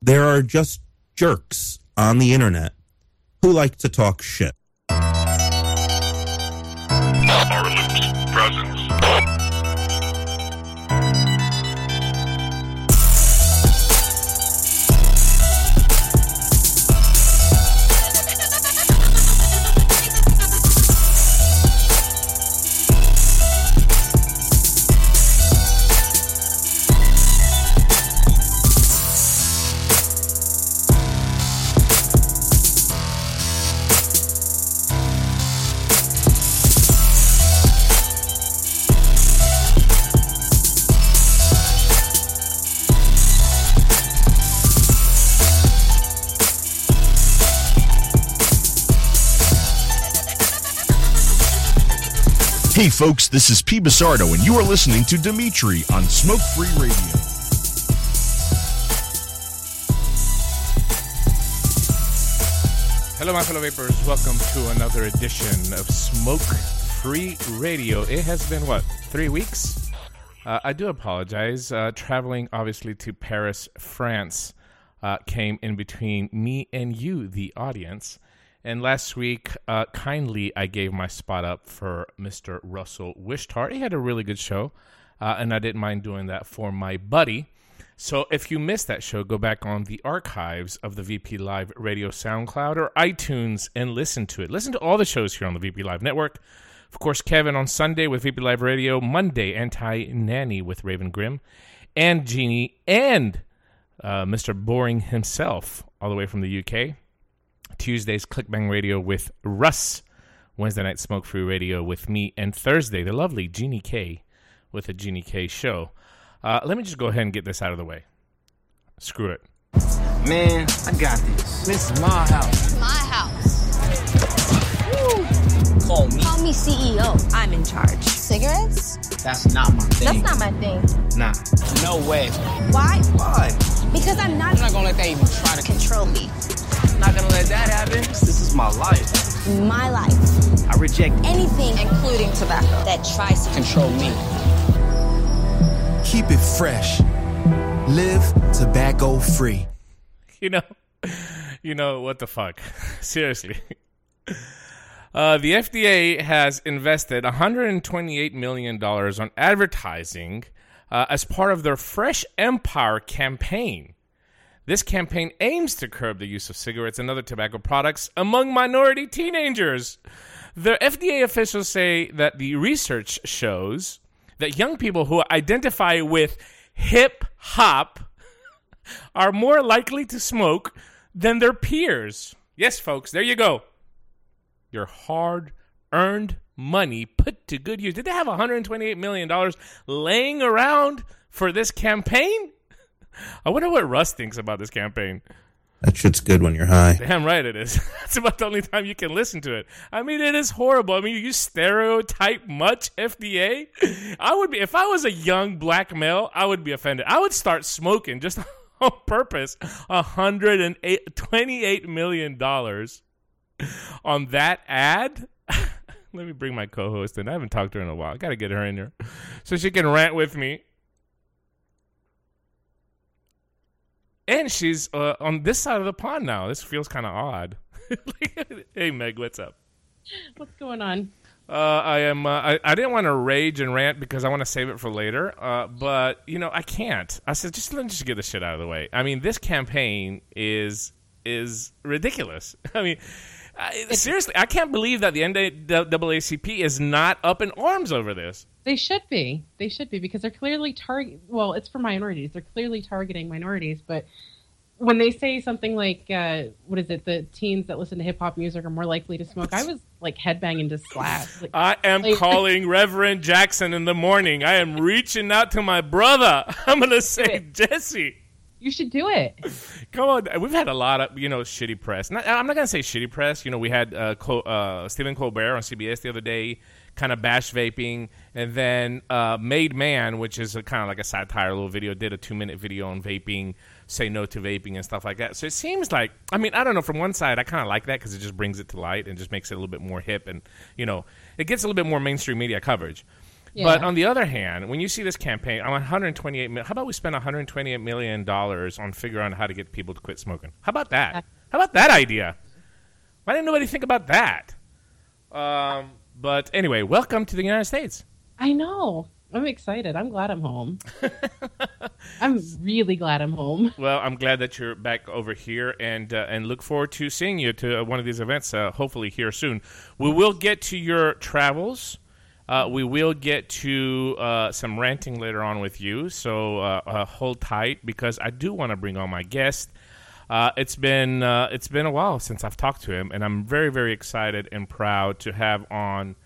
there are just jerks on the internet who like to talk shit. Folks, this is P. Basardo, and you are listening to Dimitri on Smoke Free Radio. Hello, my fellow vapors. Welcome to another edition of Smoke Free Radio. It has been, what, three weeks? Uh, I do apologize. Uh, traveling, obviously, to Paris, France, uh, came in between me and you, the audience. And last week, uh, kindly, I gave my spot up for Mr. Russell Wishtart. He had a really good show, uh, and I didn't mind doing that for my buddy. So if you missed that show, go back on the archives of the VP Live Radio SoundCloud or iTunes and listen to it. Listen to all the shows here on the VP Live Network. Of course, Kevin on Sunday with VP Live Radio, Monday, Anti Nanny with Raven Grimm, and Jeannie, and uh, Mr. Boring himself, all the way from the UK. Tuesdays, Clickbang Radio with Russ. Wednesday night, Smoke Free Radio with me. And Thursday, the lovely Jeannie K with the Jeannie K show. Uh, let me just go ahead and get this out of the way. Screw it. Man, I got this. This is my house. My house. Call me. Call me CEO. I'm in charge. Cigarettes? That's not my thing. That's not my thing. Nah. No way. Why? Why? Because I'm not I'm not gonna let that even try to control me. I'm not gonna let that happen. This is my life. My life. I reject Anything Including tobacco. that tries to control me. Keep it fresh. Live tobacco free. You know, you know what the fuck? Seriously. Uh, the FDA has invested 128 million dollars on advertising uh, as part of their Fresh Empire campaign. This campaign aims to curb the use of cigarettes and other tobacco products among minority teenagers. The FDA officials say that the research shows that young people who identify with hip hop are more likely to smoke than their peers. Yes, folks, there you go. Your hard earned money put to good use. Did they have $128 million laying around for this campaign? I wonder what Russ thinks about this campaign. That shit's good when you're high. Damn right it is. That's about the only time you can listen to it. I mean, it is horrible. I mean, you stereotype much, FDA? I would be, if I was a young black male, I would be offended. I would start smoking just on purpose. $128 million on that ad. Let me bring my co host in. I haven't talked to her in a while. I got to get her in here so she can rant with me. And she's uh, on this side of the pond now. This feels kind of odd. hey, Meg, what's up? What's going on? Uh, I am. Uh, I, I didn't want to rage and rant because I want to save it for later. Uh, but you know, I can't. I said, just let me just get this shit out of the way. I mean, this campaign is is ridiculous. I mean, I, seriously, I can't believe that the NAACP is not up in arms over this. They should be. They should be because they're clearly target. Well, it's for minorities. They're clearly targeting minorities. But when they say something like, uh, "What is it? The teens that listen to hip hop music are more likely to smoke," I was like headbanging to slap. Like, I am like- calling Reverend Jackson in the morning. I am reaching out to my brother. I'm gonna say. Jesse. You should do it. Come on, we've had a lot of you know shitty press. Not, I'm not gonna say shitty press. You know, we had uh, Col- uh, Stephen Colbert on CBS the other day, kind of bash vaping, and then uh, Made Man, which is a kind of like a satire little video, did a two minute video on vaping, say no to vaping and stuff like that. So it seems like, I mean, I don't know. From one side, I kind of like that because it just brings it to light and just makes it a little bit more hip, and you know, it gets a little bit more mainstream media coverage. But on the other hand, when you see this campaign, I'm 128 million. How about we spend 128 million dollars on figuring out how to get people to quit smoking? How about that? How about that idea? Why didn't nobody think about that? Um, but anyway, welcome to the United States. I know. I'm excited. I'm glad I'm home. I'm really glad I'm home. Well, I'm glad that you're back over here, and uh, and look forward to seeing you to one of these events. Uh, hopefully here soon. We will get to your travels. Uh, we will get to uh, some ranting later on with you, so uh, uh, hold tight because I do want to bring on my guest. Uh, it's been uh, it's been a while since I've talked to him, and I'm very very excited and proud to have on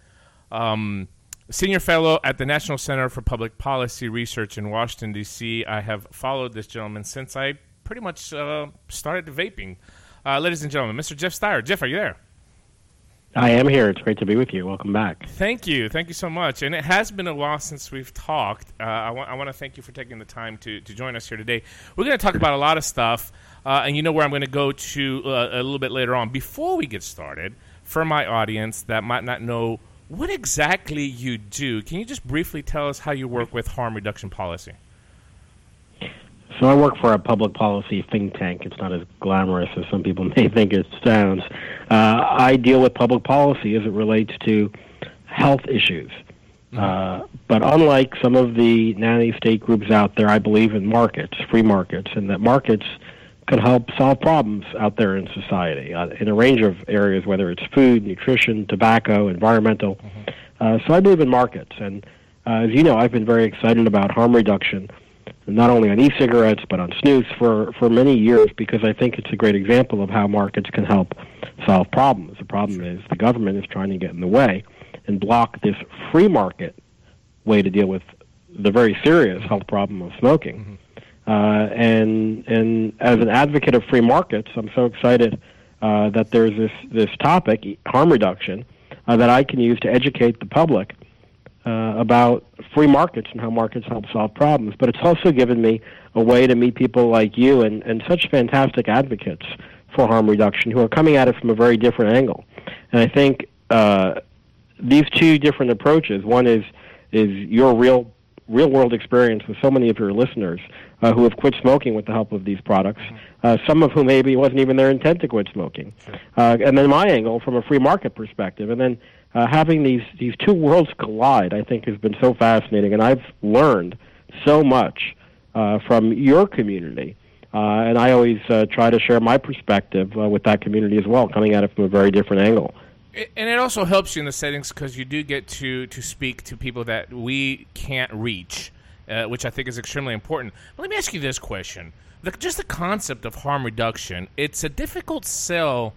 um, senior fellow at the National Center for Public Policy Research in Washington D.C. I have followed this gentleman since I pretty much started vaping. Ladies and gentlemen, Mr. Jeff Stier. Jeff, are you there? I am here. It's great to be with you. Welcome back. Thank you. Thank you so much. And it has been a while since we've talked. Uh, I, wa- I want to thank you for taking the time to, to join us here today. We're going to talk about a lot of stuff, uh, and you know where I'm going to go to uh, a little bit later on. Before we get started, for my audience that might not know what exactly you do, can you just briefly tell us how you work with harm reduction policy? So I work for a public policy think tank. It's not as glamorous as some people may think it sounds. Uh, I deal with public policy as it relates to health issues. Uh, but unlike some of the nanny state groups out there, I believe in markets, free markets, and that markets could help solve problems out there in society uh, in a range of areas, whether it's food, nutrition, tobacco, environmental. Uh, so I believe in markets, and uh, as you know, I've been very excited about harm reduction, not only on e-cigarettes but on snus for for many years because I think it's a great example of how markets can help solve problems. The problem is the government is trying to get in the way and block this free market way to deal with the very serious health problem of smoking. Uh, and and as an advocate of free markets, I'm so excited uh, that there's this this topic, harm reduction, uh, that I can use to educate the public uh, about free markets and how markets help solve problems. But it's also given me a way to meet people like you and, and such fantastic advocates for harm reduction who are coming at it from a very different angle. And I think uh, these two different approaches, one is is your real real world experience with so many of your listeners uh, who have quit smoking with the help of these products, uh, some of whom maybe it wasn't even their intent to quit smoking. Uh, and then my angle from a free market perspective. And then uh, having these, these two worlds collide, I think, has been so fascinating. And I've learned so much uh, from your community. Uh, and I always uh, try to share my perspective uh, with that community as well, coming at it from a very different angle. And it also helps you in the settings because you do get to to speak to people that we can't reach, uh, which I think is extremely important. But let me ask you this question: the, just the concept of harm reduction. It's a difficult sell.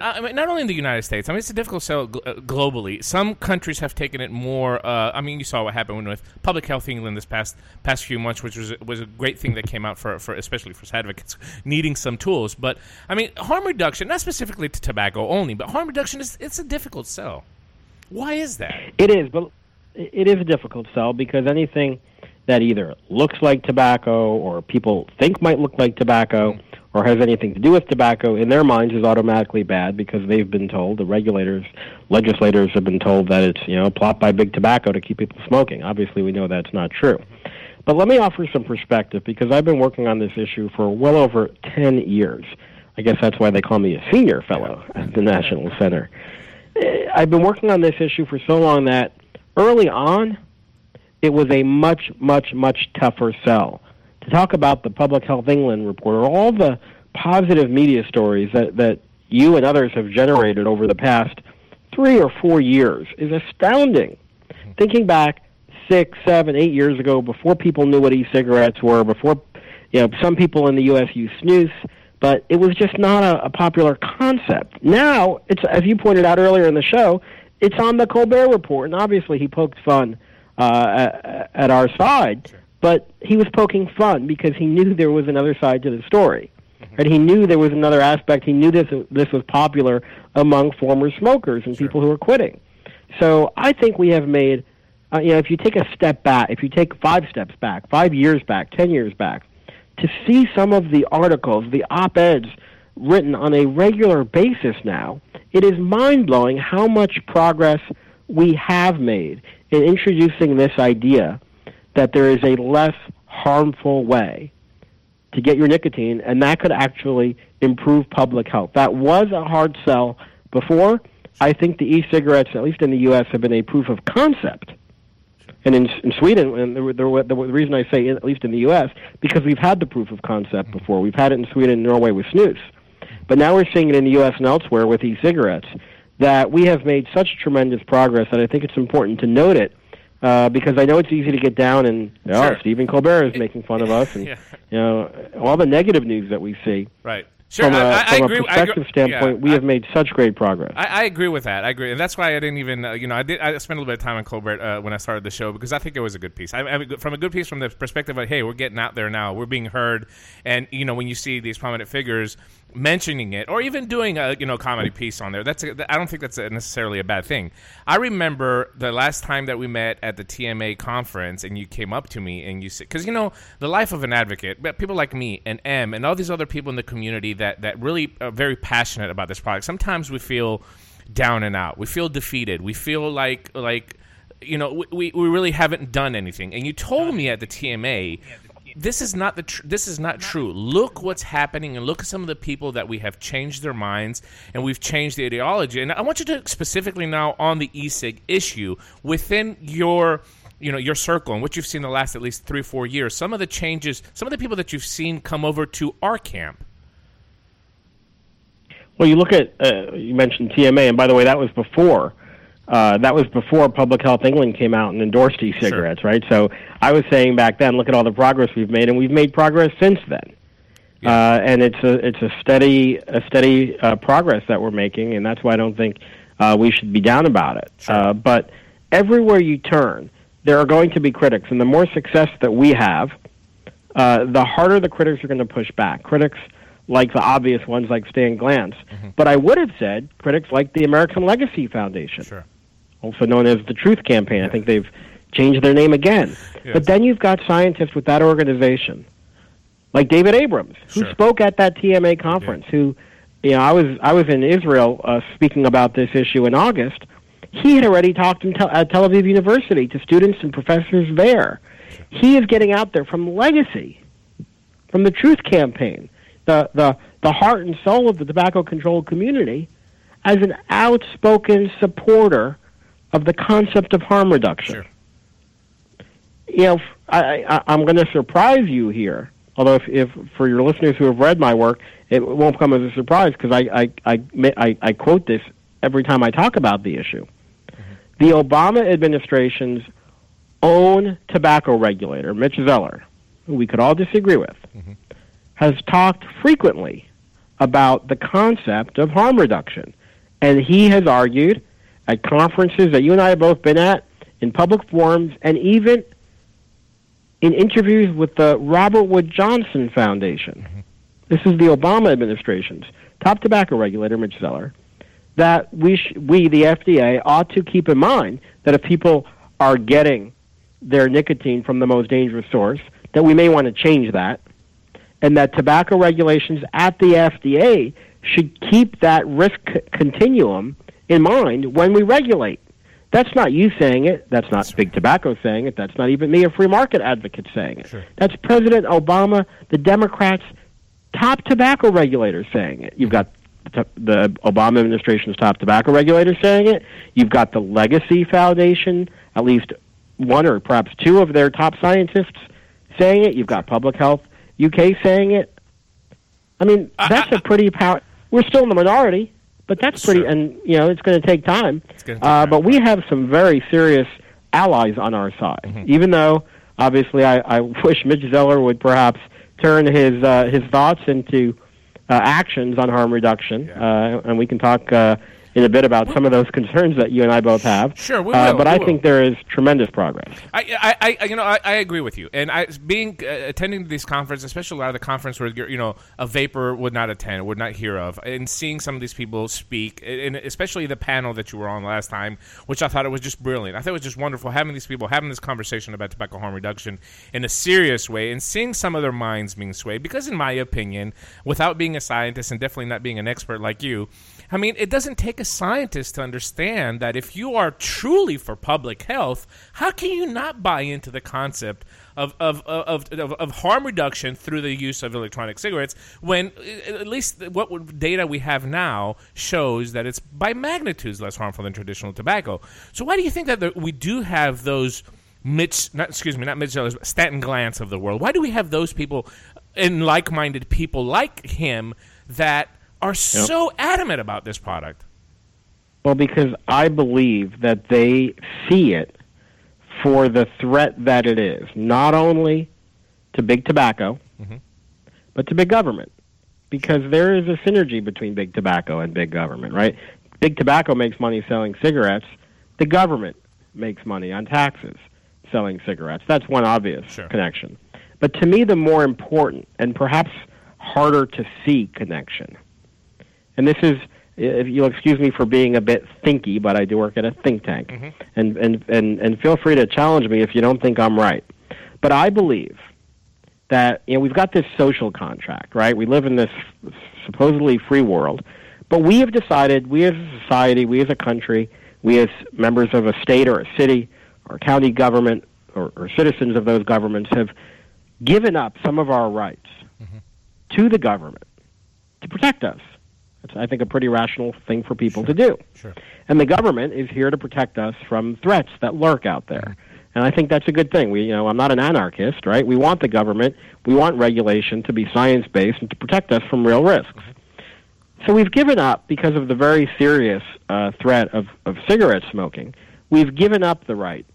Uh, I mean, not only in the United States. I mean, it's a difficult sell gl- uh, globally. Some countries have taken it more. Uh, I mean, you saw what happened with Public Health England this past past few months, which was was a great thing that came out for, for especially for advocates needing some tools. But I mean, harm reduction, not specifically to tobacco only, but harm reduction is it's a difficult sell. Why is that? It is, but it is a difficult sell because anything that either looks like tobacco or people think might look like tobacco or has anything to do with tobacco in their minds is automatically bad because they've been told the regulators legislators have been told that it's you know a plot by big tobacco to keep people smoking. Obviously we know that's not true. But let me offer some perspective because I've been working on this issue for well over 10 years. I guess that's why they call me a senior fellow at the National Center. Eh, I've been working on this issue for so long that early on, it was a much, much, much tougher sell. Talk about the Public Health England report or all the positive media stories that, that you and others have generated over the past three or four years is astounding. Thinking back six, seven, eight years ago, before people knew what e-cigarettes were, before you know some people in the U.S. used snus, but it was just not a, a popular concept. Now it's as you pointed out earlier in the show, it's on the Colbert Report, and obviously he poked fun uh, at, at our side, but he was poking fun because he knew there was another side to the story. Right? He knew there was another aspect. He knew this this was popular among former smokers and people who were quitting. So I think we have made, uh, you know, if you take a step back, if you take five steps back, five years back, ten years back, to see some of the articles, the op-eds written on a regular basis now, it is mind-blowing how much progress we have made in introducing this idea that there is a less harmful way to get your nicotine, and that could actually improve public health. That was a hard sell before. I think the e-cigarettes, at least in the U.S., have been a proof of concept. And in, in Sweden, and the, the, the, reason I say at least in the U.S., because we've had the proof of concept mm-hmm. before. We've had it in Sweden and Norway with snus. But now we're seeing it in the U.S. and elsewhere with e-cigarettes. That we have made such tremendous progress that I think it's important to note it uh, because I know it's easy to get down and oh, Sure. Stephen Colbert is making fun of us, and Yeah. you know all the negative news that we see. Right. Sure. From a, I, I, I from agree. a perspective agree- standpoint, yeah, we I- have made such great progress. I, I agree with that. I agree, and that's why I didn't even, uh, you know, I did. I spent a little bit of time on Colbert uh, when I started the show because I think it was a good piece. I, I mean, from a good piece from the perspective of, hey, we're getting out there now, we're being heard, and you know, when you see these prominent figures mentioning it, or even doing a you know comedy piece on there, that's a, I don't think that's a, necessarily a bad thing. I remember the last time that we met at the TMA conference, and you came up to me and you said, because you know, the life of an advocate, but people like me and Em and all these other people in the community that that really are very passionate about this product. Sometimes we feel down and out. We feel defeated. We feel like like you know we, we, we really haven't done anything. And you told me at the TMA this is not the tr- this is not true. Look what's happening and look at some of the people that we have changed their minds and we've changed the ideology. And I want you to specifically now on the e-cig issue within your you know your circle and what you've seen the last at least 3 or 4 years. Some of the changes, some of the people that you've seen come over to our camp. Well, you look at uh, you mentioned TMA, and by the way, that was before uh, that was before Public Health England came out and endorsed e-cigarettes, right? So I was saying back then, look at all the progress we've made, and we've made progress since then. Uh, and it's a it's a steady a steady uh, progress that we're making, and that's why I don't think uh, we should be down about it. Uh, but everywhere you turn, there are going to be critics, and the more success that we have, uh, the harder the critics are going to push back. Critics like the obvious ones, like Stan Glantz. But I would have said critics like the American Legacy Foundation, Sure. Also known as the Truth Campaign. I think they've changed their name again. Yes. But then you've got scientists with that organization, like David Abrams, who Sure. spoke at that TMA conference. Who, you know, I was I was in Israel uh, speaking about this issue in August. He had already talked in tel- at Tel Aviv University to students and professors there. He is getting out there from Legacy, from the Truth Campaign, the the the heart and soul of the tobacco control community, as an outspoken supporter of the concept of harm reduction. Sure. You know, I, I, I'm going to surprise you here. Although, if, if for your listeners who have read my work, it won't come as a surprise because I, I, I, I, I quote this every time I talk about the issue. Mm-hmm. The Obama administration's own tobacco regulator, Mitch Zeller, who we could all disagree with, mm-hmm. has talked frequently about the concept of harm reduction. And he has argued at conferences that you and I have both been at, in public forums, and even in interviews with the Robert Wood Johnson Foundation. Mm-hmm. This is the Obama administration's top tobacco regulator, Mitch Zeller, that we, sh- we, the FDA, ought to keep in mind that if people are getting their nicotine from the most dangerous source, that we may want to change that, and that tobacco regulations at the FDA should keep that risk c- continuum in mind when we regulate. That's not you saying it. That's not Big Tobacco saying it. That's not even me, a free market advocate, saying it. That's President Obama, the Democrats' top tobacco regulators saying it. You've got the the Obama administration's top tobacco regulators saying it. You've got the Legacy Foundation, at least one or perhaps two of their top scientists saying it. You've got Public Health UK saying it. I mean, that's a pretty power. We're still in the minority, but that's pretty. Sure. And you know, it's going to take time. Take Uh, time. but we have some very serious allies on our side. Mm-hmm. Even though, obviously, I, I wish Mitch Zeller would perhaps turn his uh, his thoughts into uh, actions on harm reduction, uh, and we can talk uh, in a bit about some of those concerns that you and I both have. Sure, we uh, But we I will. think there is tremendous progress. I, I, I, you know, I, I agree with you. And I, being uh, attending these conferences, especially a lot of the conference where you know a vapor would not attend, would not hear of, and seeing some of these people speak, and especially the panel that you were on last time, which I thought it was just brilliant. I thought it was just wonderful having these people having this conversation about tobacco harm reduction in a serious way, and seeing some of their minds being swayed. Because in my opinion, without being a scientist and definitely not being an expert like you. I mean, it doesn't take a scientist to understand that if you are truly for public health, how can you not buy into the concept of of, of, of, of harm reduction through the use of electronic cigarettes when uh, at least what data we have now shows that it's by magnitudes less harmful than traditional tobacco. So why do you think that the, we do have those Mitch, not excuse me, not Mitch but Stanton Glantz of the world? Why do we have those people and like-minded people like him that are so adamant about this product? Well, because I believe that they see it for the threat that it is, not only to big tobacco, mm-hmm. but to big government. Because there is a synergy between big tobacco and big government, right? Big tobacco makes money selling cigarettes. The government makes money on taxes selling cigarettes. That's one obvious Sure. connection. But to me, the more important and perhaps harder to see connection and this is if you'll excuse me for being a bit thinky, but I do work at a think tank, mm-hmm. and, and and and feel free to challenge me if you don't think I'm right. But I believe that you know we've got this social contract, right? We live in this supposedly free world, but we have decided, we as a society, we as a country, we as members of a state or a city or county government or, or citizens of those governments have given up some of our rights mm-hmm. to the government to protect us. It's, I think, a pretty rational thing for people to do. Sure. And the government is here to protect us from threats that lurk out there. Mm-hmm. And I think that's a good thing. We, you know, I'm not an anarchist, right? We want the government, we want regulation to be science based and to protect us from real risks. Mm-hmm. So we've given up because of the very serious uh, threat of, of cigarette smoking. We've given up the right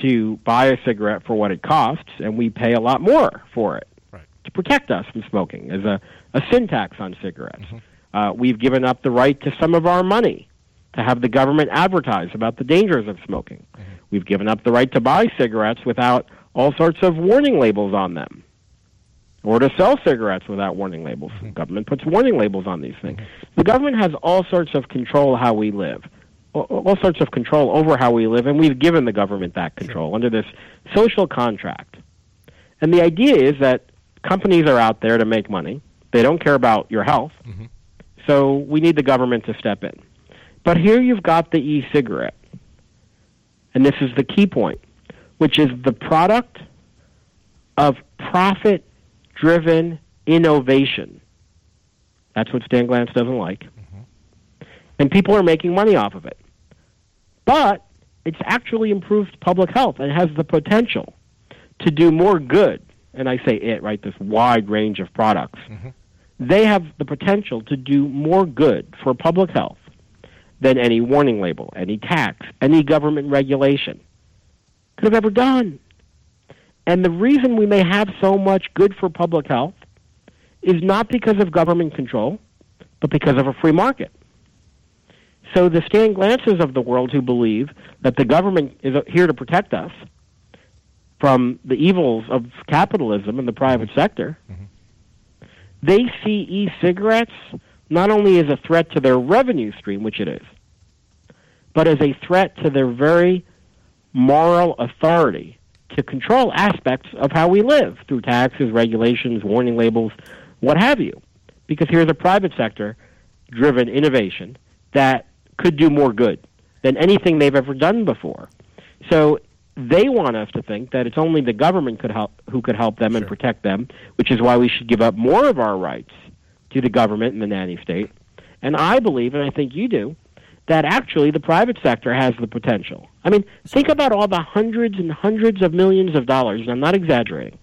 to buy a cigarette for what it costs, and we pay a lot more for it Right. to protect us from smoking as a, a sin tax on cigarettes. Mm-hmm. Uh, we've given up the right to some of our money to have the government advertise about the dangers of smoking. Mm-hmm. We've given up the right to buy cigarettes without all sorts of warning labels on them or to sell cigarettes without warning labels. The government puts warning labels on these things. Mm-hmm. The government has all sorts of control how we live, all, all sorts of control over how we live, and we've given the government that control under this social contract. And the idea is that companies are out there to make money. They don't care about your health. So we need the government to step in. But here you've got the e cigarette. And this is the key point, which is the product of profit driven innovation. That's what Stan Glantz doesn't like. Mm-hmm. And people are making money off of it. But it's actually improved public health and has the potential to do more good. And I say it, right? This wide range of products. Mm-hmm. They have the potential to do more good for public health than any warning label, any tax, any government regulation could have ever done. And the reason we may have so much good for public health is not because of government control, but because of a free market. So the Stan Glantzes of the world who believe that the government is here to protect us from the evils of capitalism and the private sector, mm-hmm. They see e-cigarettes not only as a threat to their revenue stream, which it is, but as a threat to their very moral authority to control aspects of how we live through taxes, regulations, warning labels, what have you. Because here's a private sector driven innovation that could do more good than anything they've ever done before. So they want us to think that it's only the government could help who could help them and protect them, which is why we should give up more of our rights to the government and the nanny state. And I believe, and I think you do, that actually the private sector has the potential. I mean, think about all the hundreds and hundreds of millions of dollars, and I'm not exaggerating,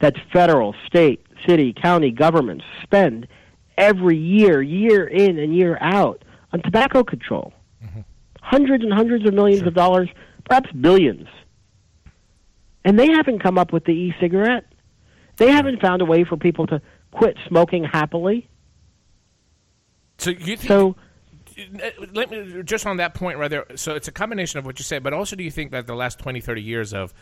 that federal, state, city, county governments spend every year, year in and year out, on tobacco control. Mm-hmm. Hundreds and hundreds of millions of dollars, perhaps billions. And they haven't come up with the e cigarette. They haven't found a way for people to quit smoking happily. So you think, So uh, let me just on that point right there. So it's a combination of what you said, but also do you think that the last 20, 30 years of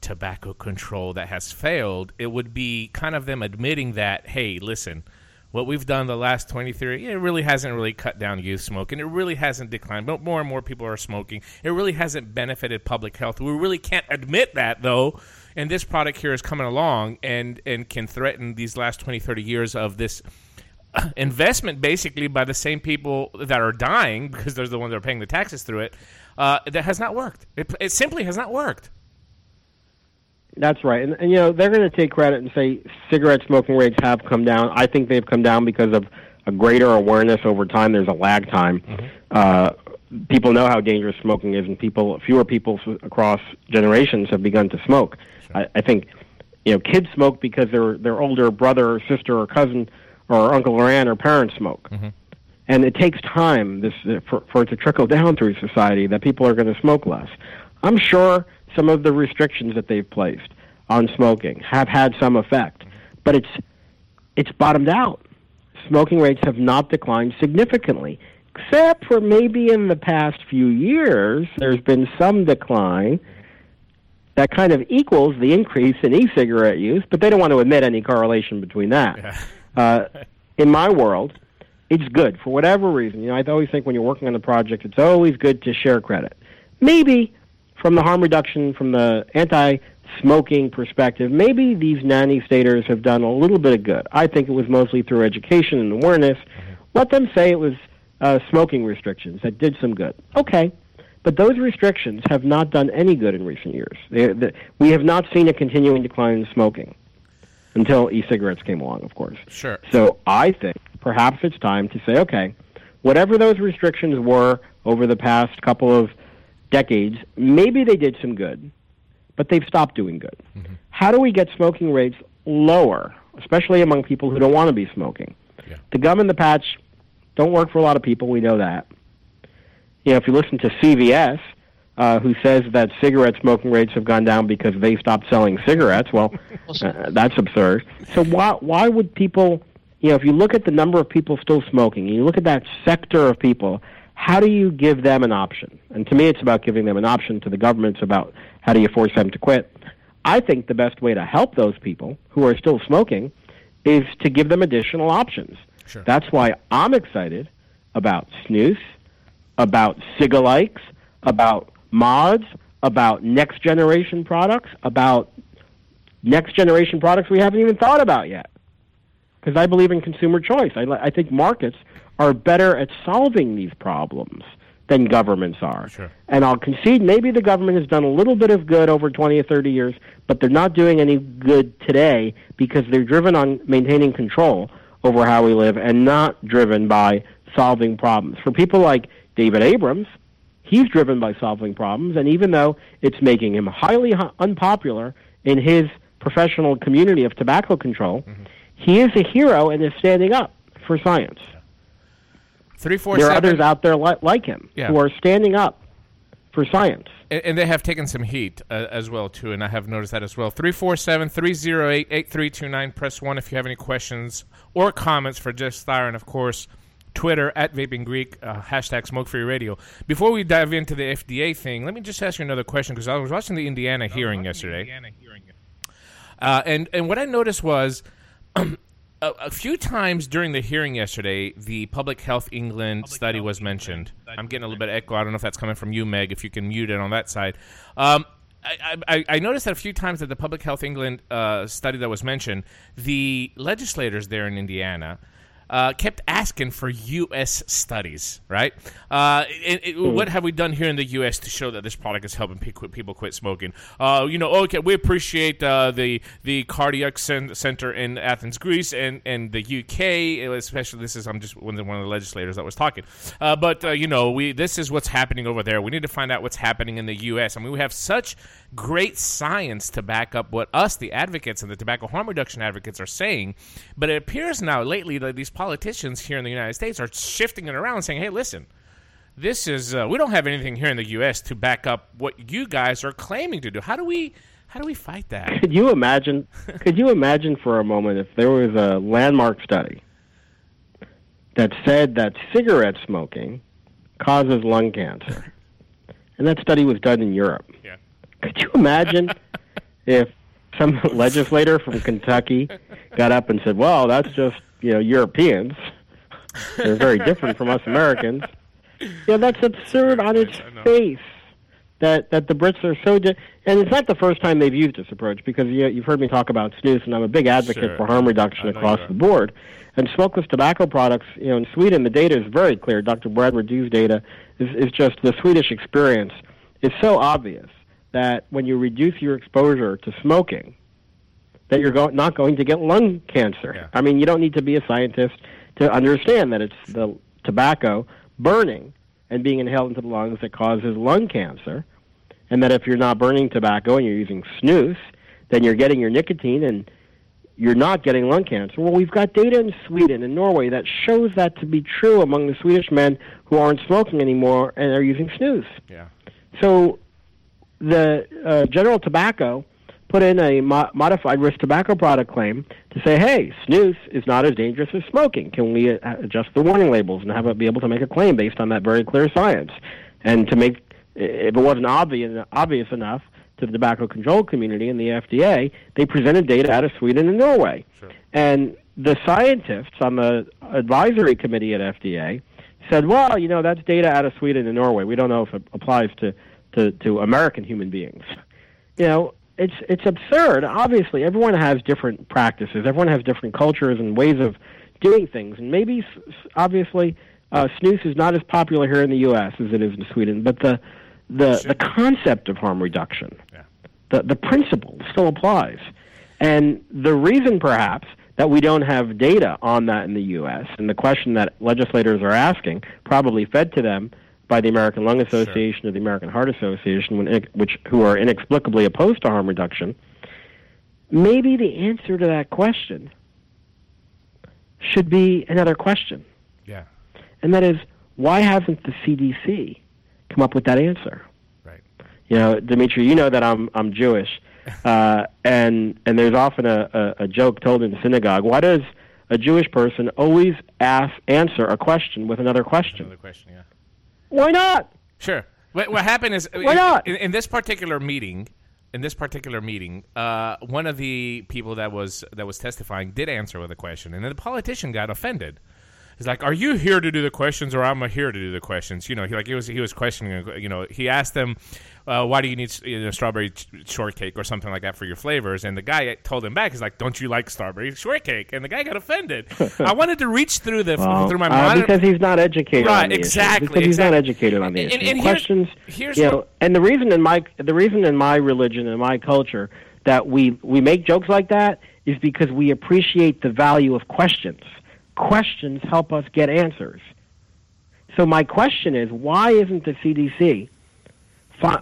tobacco control that has failed, it would be kind of them admitting that, hey, listen, what we've done the last 20, 30, it really hasn't really cut down youth smoking. It really hasn't declined. But more and more people are smoking. It really hasn't benefited public health. We really can't admit that, though. And this product here is coming along and, and can threaten these last 20, 30 years of this investment basically by the same people that are dying because they're the ones that are paying the taxes through it. Uh, that has not worked. It, it simply has not worked. That's right, and, and you know they're going to take credit and say cigarette smoking rates have come down. I think they've come down because of a greater awareness over time. There's a lag time. Uh, people know how dangerous smoking is, and people fewer people across generations have begun to smoke. I, I think you know kids smoke because their their older brother or sister or cousin or uncle or aunt or parents smoke. And it takes time this for, for it to trickle down through society that people are going to smoke less. I'm sure some of the restrictions that they've placed on smoking have had some effect, but it's it's bottomed out. Smoking rates have not declined significantly, except for maybe in the past few years. There's been some decline that kind of equals the increase in e-cigarette use, but they don't want to admit any correlation between that. Uh, in my world, it's good for whatever reason. You know, I always think when you're working on a project, it's always good to share credit. Maybe from the harm reduction, from the anti-smoking perspective, maybe these nanny staters have done a little bit of good. I think it was mostly through education and awareness. Let them say it was uh, smoking restrictions that did some good. Okay. But those restrictions have not done any good in recent years. They, the, we have not seen a continuing decline in smoking until e-cigarettes came along, of course. Sure. So I think perhaps it's time to say, okay, whatever those restrictions were over the past couple of decades, maybe they did some good, but they've stopped doing good. How do we get smoking rates lower, especially among people who don't want to be smoking? The gum and the patch don't work for a lot of people. We know that. You know, if you listen to CVS, uh, who says that cigarette smoking rates have gone down because they stopped selling cigarettes, well, uh, that's absurd. So why why would people? You know, if you look at the number of people still smoking, and you look at that sector of people, how do you give them an option? And to me, it's about giving them an option. To the government, it's about how do you force them to quit. I think the best way to help those people who are still smoking is to give them additional options. Sure. That's why I'm excited about snus, about cigalikes, about mods, about next generation products, about next generation products we haven't even thought about yet. Because I believe in consumer choice. I, I think markets are better at solving these problems than governments are. Sure. And I'll concede maybe the government has done a little bit of good over 20 or 30 years, but they're not doing any good today because they're driven on maintaining control over how we live and not driven by solving problems. For people like David Abrams, he's driven by solving problems, and even though it's making him highly unpopular in his professional community of tobacco control, mm-hmm. he is a hero and is standing up for science. Three four there are seven. others out there li- like him Yeah. who are standing up for science. And, and they have taken some heat uh, as well too, and I have noticed that as well. 347-308-8329. Press one if you have any questions or comments for Jeff Stier, and of course, Twitter at Vaping Greek uh, hashtag Smoke Free Radio. Before we dive into the FDA thing, let me just ask you another question because I was watching the Indiana hearing yesterday, Indiana uh, and and what I noticed was. A, a few times during the hearing yesterday, the Public Health England study was mentioned. I'm getting a little bit of echo. I don't know if that's coming from you, Meg. If you can mute it on that side. Um, I, I, I noticed that a few times that the Public Health England uh, study that was mentioned, the legislators there in Indiana uh, kept asking for U.S. studies, right? Uh, it, it, What have we done here in the U.S. to show that this product is helping pe- people quit smoking? Uh, you know, okay, we appreciate uh, the the cardiac cen- center in Athens, Greece, and, and the U.K. Especially, this is I'm just one of the, one of the legislators that was talking. Uh, but uh, you know, we this is what's happening over there. We need to find out what's happening in the U.S. I mean, we have such great science to back up what us, the advocates and the tobacco harm reduction advocates, are saying. But it appears now lately that these politicians here in the United States are shifting it around, saying, "Hey, listen." This is uh, we don't have anything here in the U.S. to back up what you guys are claiming to do. How do we how do we fight that? Could you imagine? could you imagine for a moment if there was a landmark study that said that cigarette smoking causes lung cancer, and that study was done in Europe? Could you imagine if some legislator from Kentucky got up and said, "Well, that's just you know Europeans. They're very different from us Americans." Yeah, that's absurd on its face. that that the Brits are so, di- and it's not the first time they've used this approach because you, you've heard me talk about snus, and I'm a big advocate Sure. for harm reduction across the board. And smokeless tobacco products, you know, in Sweden, the data is very clear. Dr. Brad Rodu's data is, is just the Swedish experience is so obvious that when you reduce your exposure to smoking, that you're go- not going to get lung cancer. Yeah. I mean, you don't need to be a scientist to understand that it's the tobacco burning and being inhaled into the lungs that causes lung cancer, and that if you're not burning tobacco and you're using snus, then you're getting your nicotine and you're not getting lung cancer. Well, we've got data in Sweden and Norway that shows that to be true among the Swedish men who aren't smoking anymore and are using snus. Yeah. So the uh, General Tobacco put in a mo- modified risk tobacco product claim to say, hey, snus is not as dangerous as smoking. Can we uh, adjust the warning labels and have it be able to make a claim based on that very clear science? And to make, if it wasn't obvious, obvious enough to the tobacco control community and the FDA, they presented data out of Sweden and Norway. And the scientists on the advisory committee at FDA said, well, you know, that's data out of Sweden and Norway. We don't know if it applies to, to, to American human beings. You know, it's, it's absurd. Obviously, everyone has different practices, everyone has different cultures and ways of doing things. And maybe, obviously, uh, snus is not as popular here in the U.S. as it is in Sweden, but the, the, the concept of harm reduction, Yeah. the, the principle still applies. And the reason, perhaps, that we don't have data on that in the U.S., and the question that legislators are asking, probably fed to them by the American Lung Association or the American Heart Association, when, which who are inexplicably opposed to harm reduction, maybe the answer to that question should be another question, Yeah. and that is, why hasn't the CDC come up with that answer? Right. You know, Dimitri, you know that I'm I'm Jewish, uh, and and there's often a, a, a joke told in the synagogue. Why does a Jewish person always ask answer a question with another question? Another question. Yeah. Why not? Sure. What, what happened is Why not? In, in this particular meeting, in this particular meeting, uh, one of the people that was that was testifying did answer with a question, and then the politician got offended. He's like, "Are you here to do the questions, or I'm I here to do the questions?" You know, he like he was he was questioning. You know, he asked them, uh, "Why do you need you know, strawberry ch- shortcake or something like that for your flavors?" And the guy told him back, "He's like, don't you like strawberry shortcake?" And the guy got offended. I wanted to reach through the Well, through my uh, monitor- because he's not educated Right, exactly, issue. Because he's not educated on the And- issue. and here's- Questions, here's you what- know, and the reason in my the reason in my religion and my culture that we we make jokes like that is because we appreciate the value of questions. Questions help us get answers. So my question is, why isn't the CDC?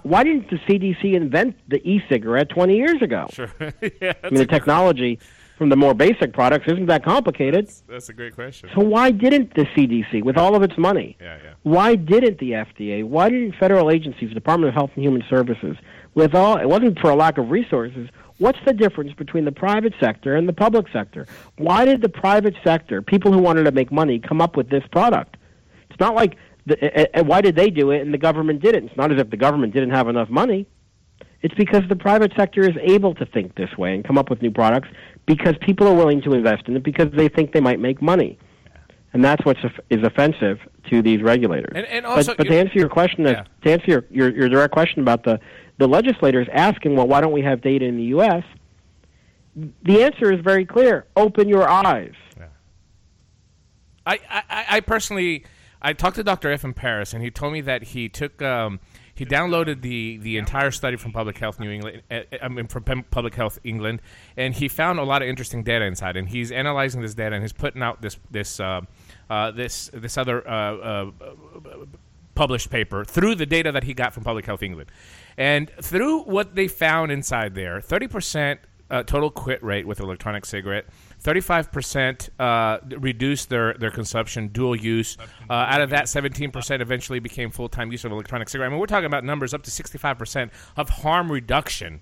Why didn't the CDC invent the e-cigarette 20 years ago? Sure. yeah, I mean, the technology from the more basic products isn't that complicated. That's a great question. So why didn't the CDC, with all of its money, Yeah, yeah. why didn't the FDA, why didn't federal agencies, Department of Health and Human Services, with all, it wasn't for a lack of resources. What's the difference between the private sector and the public sector? Why did the private sector, people who wanted to make money, come up with this product? It's not like, the, and why did they do it and the government didn't? It's not as if the government didn't have enough money. It's because the private sector is able to think this way and come up with new products because people are willing to invest in it because they think they might make money. And that's what is offensive to these regulators. And- and also but, but to answer your question, uh, Yeah. to answer your, your, your direct question about the, the legislators asking, well, why don't we have data in the U.S.? The answer is very clear. Open your eyes. I, I, I personally, I talked to Dr. F in Paris, and he told me that he took, um, he downloaded the, the entire study from Public Health New England, uh, I mean from Public Health England, and he found a lot of interesting data inside, and he's analyzing this data and he's putting out this this uh, uh, this this other uh, uh, published paper through the data that he got from Public Health England. And through what they found inside there, 30% uh, total quit rate with electronic cigarette, 35% uh, reduced their, their consumption, dual use. Uh, out of that, 17% eventually became full time use of electronic cigarette. I mean, we're talking about numbers up to 65% of harm reduction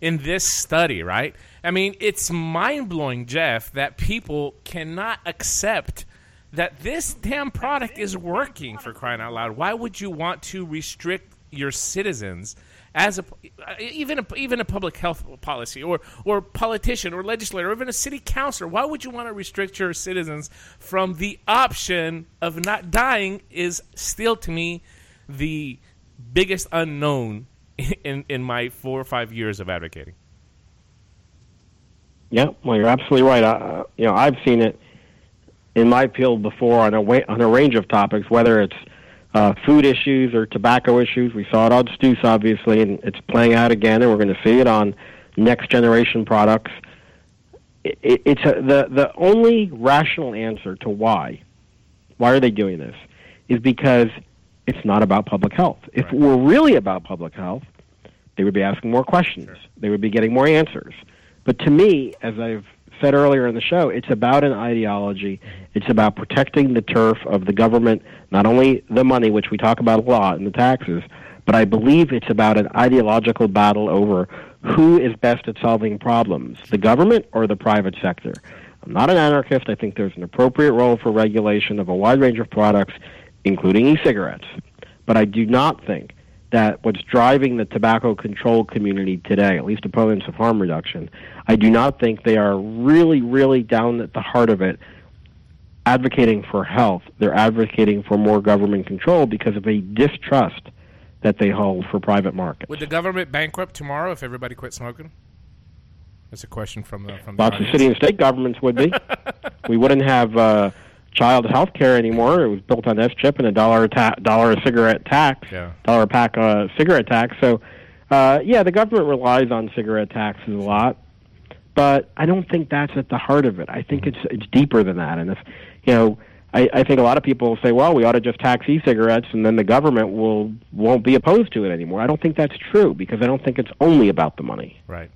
in this study, right? I mean, it's mind blowing, Jeff, that people cannot accept that this damn product is working for crying out loud. Why would you want to restrict your citizens as a even a, even a public health policy or or politician or legislator or even a city councilor? Why would you want to restrict your citizens from the option of not dying? Is still to me the biggest unknown in in my four or five years of advocating. Yeah, well, you're absolutely right. Uh, you know, I've seen it in my field before on a wa- on a range of topics, whether it's uh, food issues or tobacco issues. We saw it on Stoots, obviously, and it's playing out again, and we're going to see it on next generation products. It, it, it's a, the the only rational answer to why why are they doing this is because it's not about public health. If it were really about public health, they would be asking more questions. They would be getting more answers. But to me, as I've said earlier in the show, it's about an ideology. It's about protecting the turf of the government, not only the money, which we talk about a lot, and the taxes, but I believe it's about an ideological battle over who is best at solving problems, the government or the private sector. I'm not an anarchist. I think there's an appropriate role for regulation of a wide range of products, including e cigarettes. But I do not think that what's driving the tobacco control community today, at least opponents of harm reduction, I do not think they are really, really down at the heart of it advocating for health. They're advocating for more government control because of a distrust that they hold for private markets. Would the government bankrupt tomorrow if everybody quit smoking? That's a question from the from the Lots of city and state governments would be. we wouldn't have uh, child health care anymore. It was built on SCHIP and a dollar a ta- dollar a cigarette tax, Yeah. dollar a pack uh, cigarette tax. So, uh, yeah, the government relies on cigarette taxes a lot, but I don't think that's at the heart of it. I think it's it's deeper than that. And if you know, I, I think a lot of people say, well, we ought to just tax e-cigarettes, and then the government will won't be opposed to it anymore. I don't think that's true because I don't think it's only about the money. Right.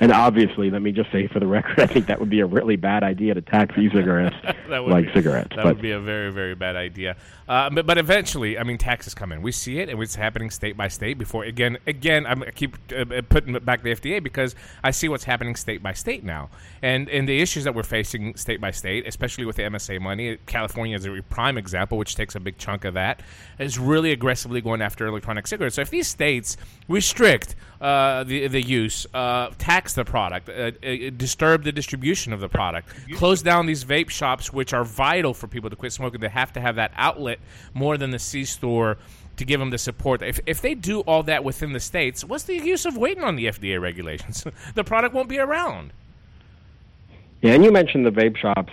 And obviously, let me just say for the record, I think that would be a really bad idea to tax e-cigarettes like be, cigarettes. That but would be a very, very bad idea. Uh, but, but eventually, I mean, taxes come in. We see it, and it's happening state by state. Before again, again, I'm, I keep uh, putting back the FDA because I see what's happening state by state now, and and the issues that we're facing state by state, especially with the MSA money. California is a prime example, which takes a big chunk of that, is really aggressively going after electronic cigarettes. So if these states restrict uh, the the use, uh, tax the product, uh, uh, disturb the distribution of the product, close down these vape shops, which are vital for people to quit smoking. They have to have that outlet more than the C store to give them the support. If if they do all that within the states, what's the use of waiting on the FDA regulations? the product won't be around. yeah, and you mentioned the vape shops.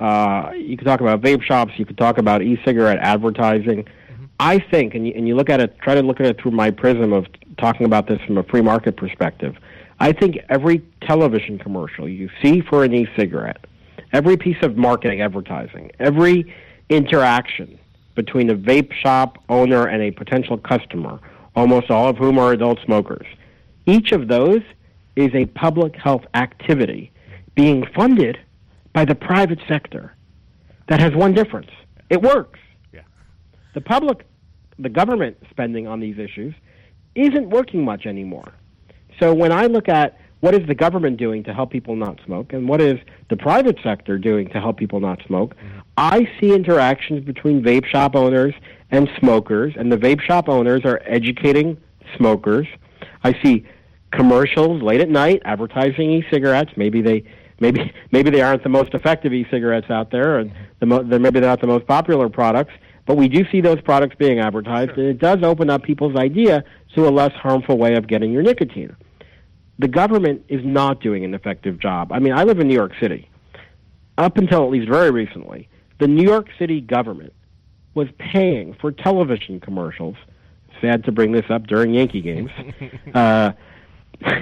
Uh, you could talk about vape shops. You could talk about e-cigarette advertising. I think, and you, and you look at it, try to look at it through my prism of talking about this from a free market perspective. I think every television commercial you see for an e-cigarette, every piece of marketing, advertising, every interaction between a vape shop owner and a potential customer, almost all of whom are adult smokers, each of those is a public health activity being funded by the private sector. That has one difference. It works. Yeah. The public, the government spending on these issues isn't working much anymore. So when I look at what is the government doing to help people not smoke and what is the private sector doing to help people not smoke, I see interactions between vape shop owners and smokers, and the vape shop owners are educating smokers. I see commercials late at night advertising e-cigarettes. Maybe they maybe maybe they aren't the most effective e-cigarettes out there, and the mo- they're maybe they're not the most popular products. But we do see those products being advertised, and it does open up people's idea to a less harmful way of getting your nicotine. The government is not doing an effective job. I mean, I live in New York City. Up until at least very recently, the New York City government was paying for television commercials. Sad to bring this up during Yankee games. uh,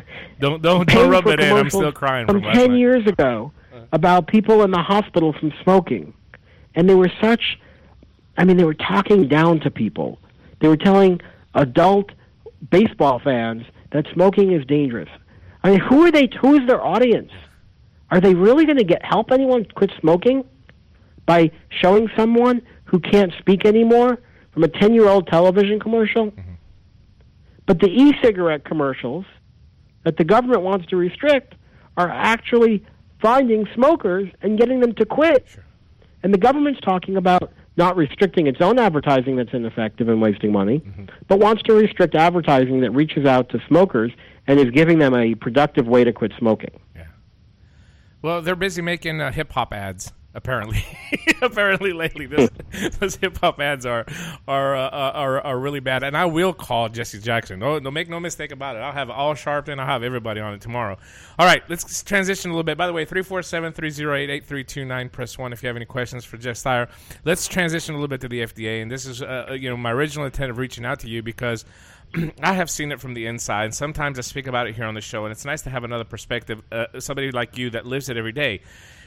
Don't don't, don't rub it in. I'm still crying from from ten night. years ago about people in the hospital from smoking, and they were such. I mean, they were talking down to people. They were telling adult baseball fans that smoking is dangerous. I mean, who are they? Who is their audience? Are they really going to get help anyone quit smoking by showing someone who can't speak anymore from a ten-year-old television commercial? Mm-hmm. But the e-cigarette commercials that the government wants to restrict are actually finding smokers and getting them to quit. And the government's talking about not restricting its own advertising that's ineffective and wasting money, mm-hmm. but wants to restrict advertising that reaches out to smokers and is giving them a productive way to quit smoking. Yeah. Well, they're busy making uh, hip hop ads Apparently, apparently lately, this, those hip hop ads are are, uh, are are really bad. And I will call Jesse Jackson. No, no, make no mistake about it. I'll have Al Sharpton. I'll have everybody on it tomorrow. All right, let's transition a little bit. By the way, 347-308-8329. Press one if you have any questions for Jeff Stier. Let's transition a little bit to the FDA. And this is, uh, you know, my original intent of reaching out to you because I have seen it from the inside. And sometimes I speak about it here on the show, and it's nice to have another perspective, uh, somebody like you that lives it every day.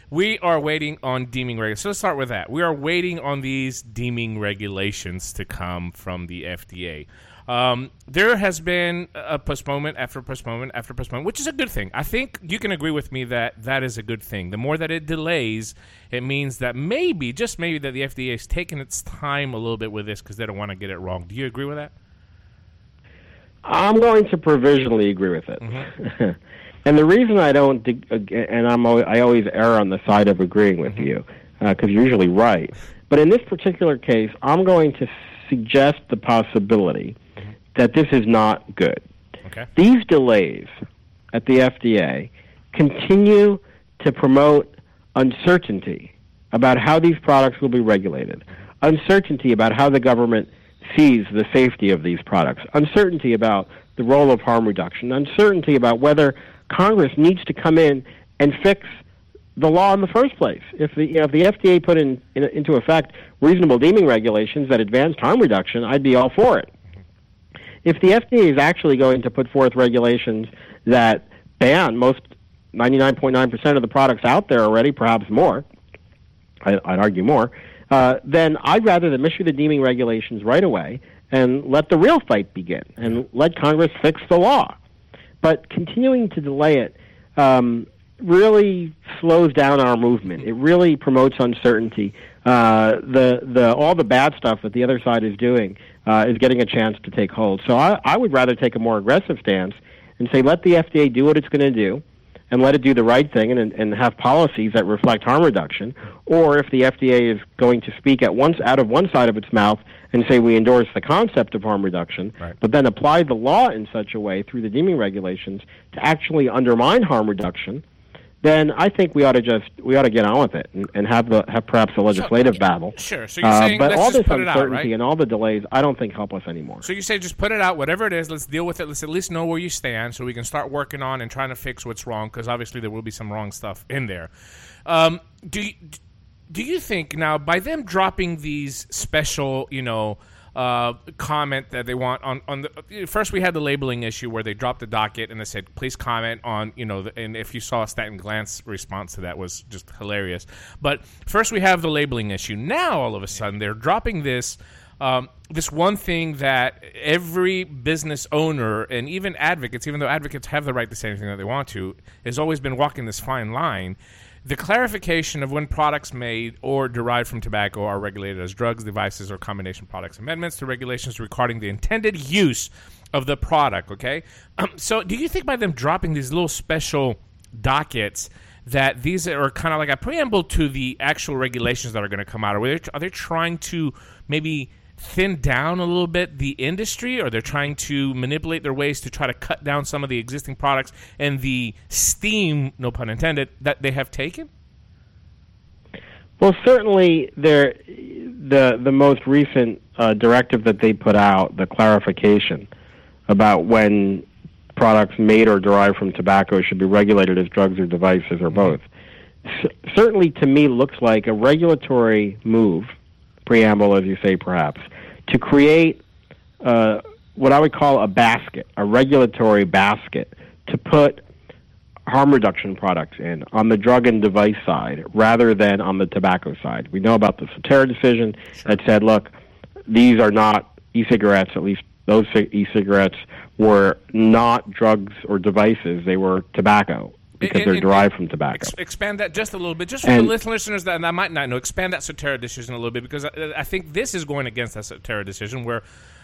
We are waiting on deeming regulations. So let's start with that. We are waiting on these deeming regulations to come from the FDA. Um, there has been a postponement after postponement after postponement, which is a good thing. I think you can agree with me that that is a good thing. The more that it delays, it means that maybe, just maybe, that the FDA is taking its time a little bit with this because they don't want to get it wrong. Do you agree with that? I'm going to provisionally agree with it. Mm-hmm. and the reason I don't, uh, and I'm always, I always err on the side of agreeing with mm-hmm. you uh, because you're usually right. But in this particular case, I'm going to suggest the possibility mm-hmm. that this is not good. Okay. These delays at the FDA continue to promote uncertainty about how these products will be regulated, uncertainty about how the government sees the safety of these products, uncertainty about the role of harm reduction, uncertainty about whether Congress needs to come in and fix the law in the first place. If the you know, if the FDA put in, in into effect reasonable deeming regulations that advanced harm reduction, I'd be all for it. If the FDA is actually going to put forth regulations that ban most 99.9% of the products out there already, perhaps more, I, I'd argue more, uh, then I'd rather them issue the deeming regulations right away and let the real fight begin and let Congress fix the law. But continuing to delay it um, really slows down our movement. It really promotes uncertainty. Uh, the the all the bad stuff that the other side is doing uh, is getting a chance to take hold. So I, I would rather take a more aggressive stance and say let the FDA do what it's going to do and let it do the right thing and, and have policies that reflect harm reduction. Or if the FDA is going to speak at once out of one side of its mouth and say we endorse the concept of harm reduction, Right. but then apply the law in such a way through the deeming regulations to actually undermine harm reduction, then I think we ought to just we ought to get on with it and, and have the have perhaps a legislative battle. Sure. So you're Uh, saying but let's all just this put it out, uncertainty right? and all the delays, I don't think help us anymore. So you say just put it out, whatever it is. Let's deal with it. Let's at least know where you stand, so we can start working on and trying to fix what's wrong. Because obviously there will be some wrong stuff in there. Um, do you, do you think now by them dropping these special, you know, uh, comment that they want on on the first we had the labeling issue where they dropped the docket and they said please comment on you know the, and if you saw Stanton Glantz response to that was just hilarious. But first we have the labeling issue. Now all of a sudden they're dropping this um, this one thing that every business owner and even advocates, even though advocates have the right to say anything that they want to, has always been walking this fine line. The clarification of when products made or derived from tobacco are regulated as drugs, devices, or combination products amendments to regulations regarding the intended use of the product. Okay, um, so do you think by them dropping these little special dockets that these are kind of like a preamble to the actual regulations that are going to come out? Are they, are they trying to maybe thin down a little bit the industry, or they're trying to manipulate their ways to try to cut down some of the existing products and the steam, no pun intended, that they have taken? Well, certainly, there, the the most recent uh, directive that they put out, the clarification about when products made or derived from tobacco should be regulated as drugs or devices or both, C- certainly to me looks like a regulatory move, preamble, as you say, perhaps, to create uh, what I would call a basket, a regulatory basket, to put harm reduction products in on the drug and device side rather than on the tobacco side. We know about the Sottera decision that said, look, these are not e-cigarettes, at least those e-cigarettes were not drugs or devices, they were tobacco because And- they're and- derived from tobacco. Expand that just a little bit, just for And- the listeners that, that might not know. Expand that Sottera decision a little bit because I, I think this is going against that Sottera decision. Where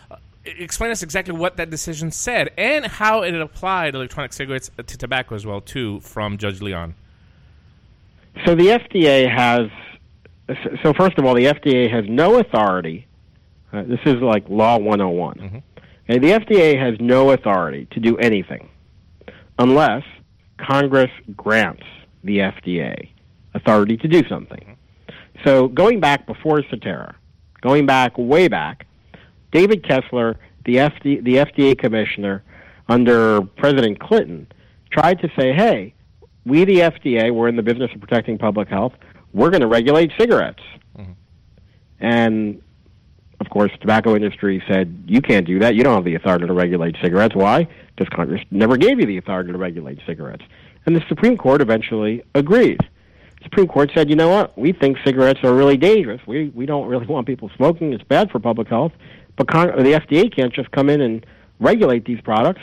uh, explain us exactly what that decision said and how it applied electronic cigarettes to tobacco as well too from Judge Leon. So the FDA has. So first of all, the FDA has no authority. Uh, this is like Law 101. And the FDA has no authority to do anything unless Congress grants the FDA authority to do something. So going back before Sottera, going back way back, David Kessler, the FD, the FDA commissioner under President Clinton, tried to say, "Hey, we the FDA, we're in the business of protecting public health. We're going to regulate cigarettes." Mm-hmm. And of course, the tobacco industry said, "You can't do that. You don't have the authority to regulate cigarettes. Why? Because Congress never gave you the authority to regulate cigarettes." And the Supreme Court eventually agreed. The Supreme Court said, "You know what? We think cigarettes are really dangerous. We we don't really want people smoking. It's bad for public health. But Con- the FDA can't just come in and regulate these products.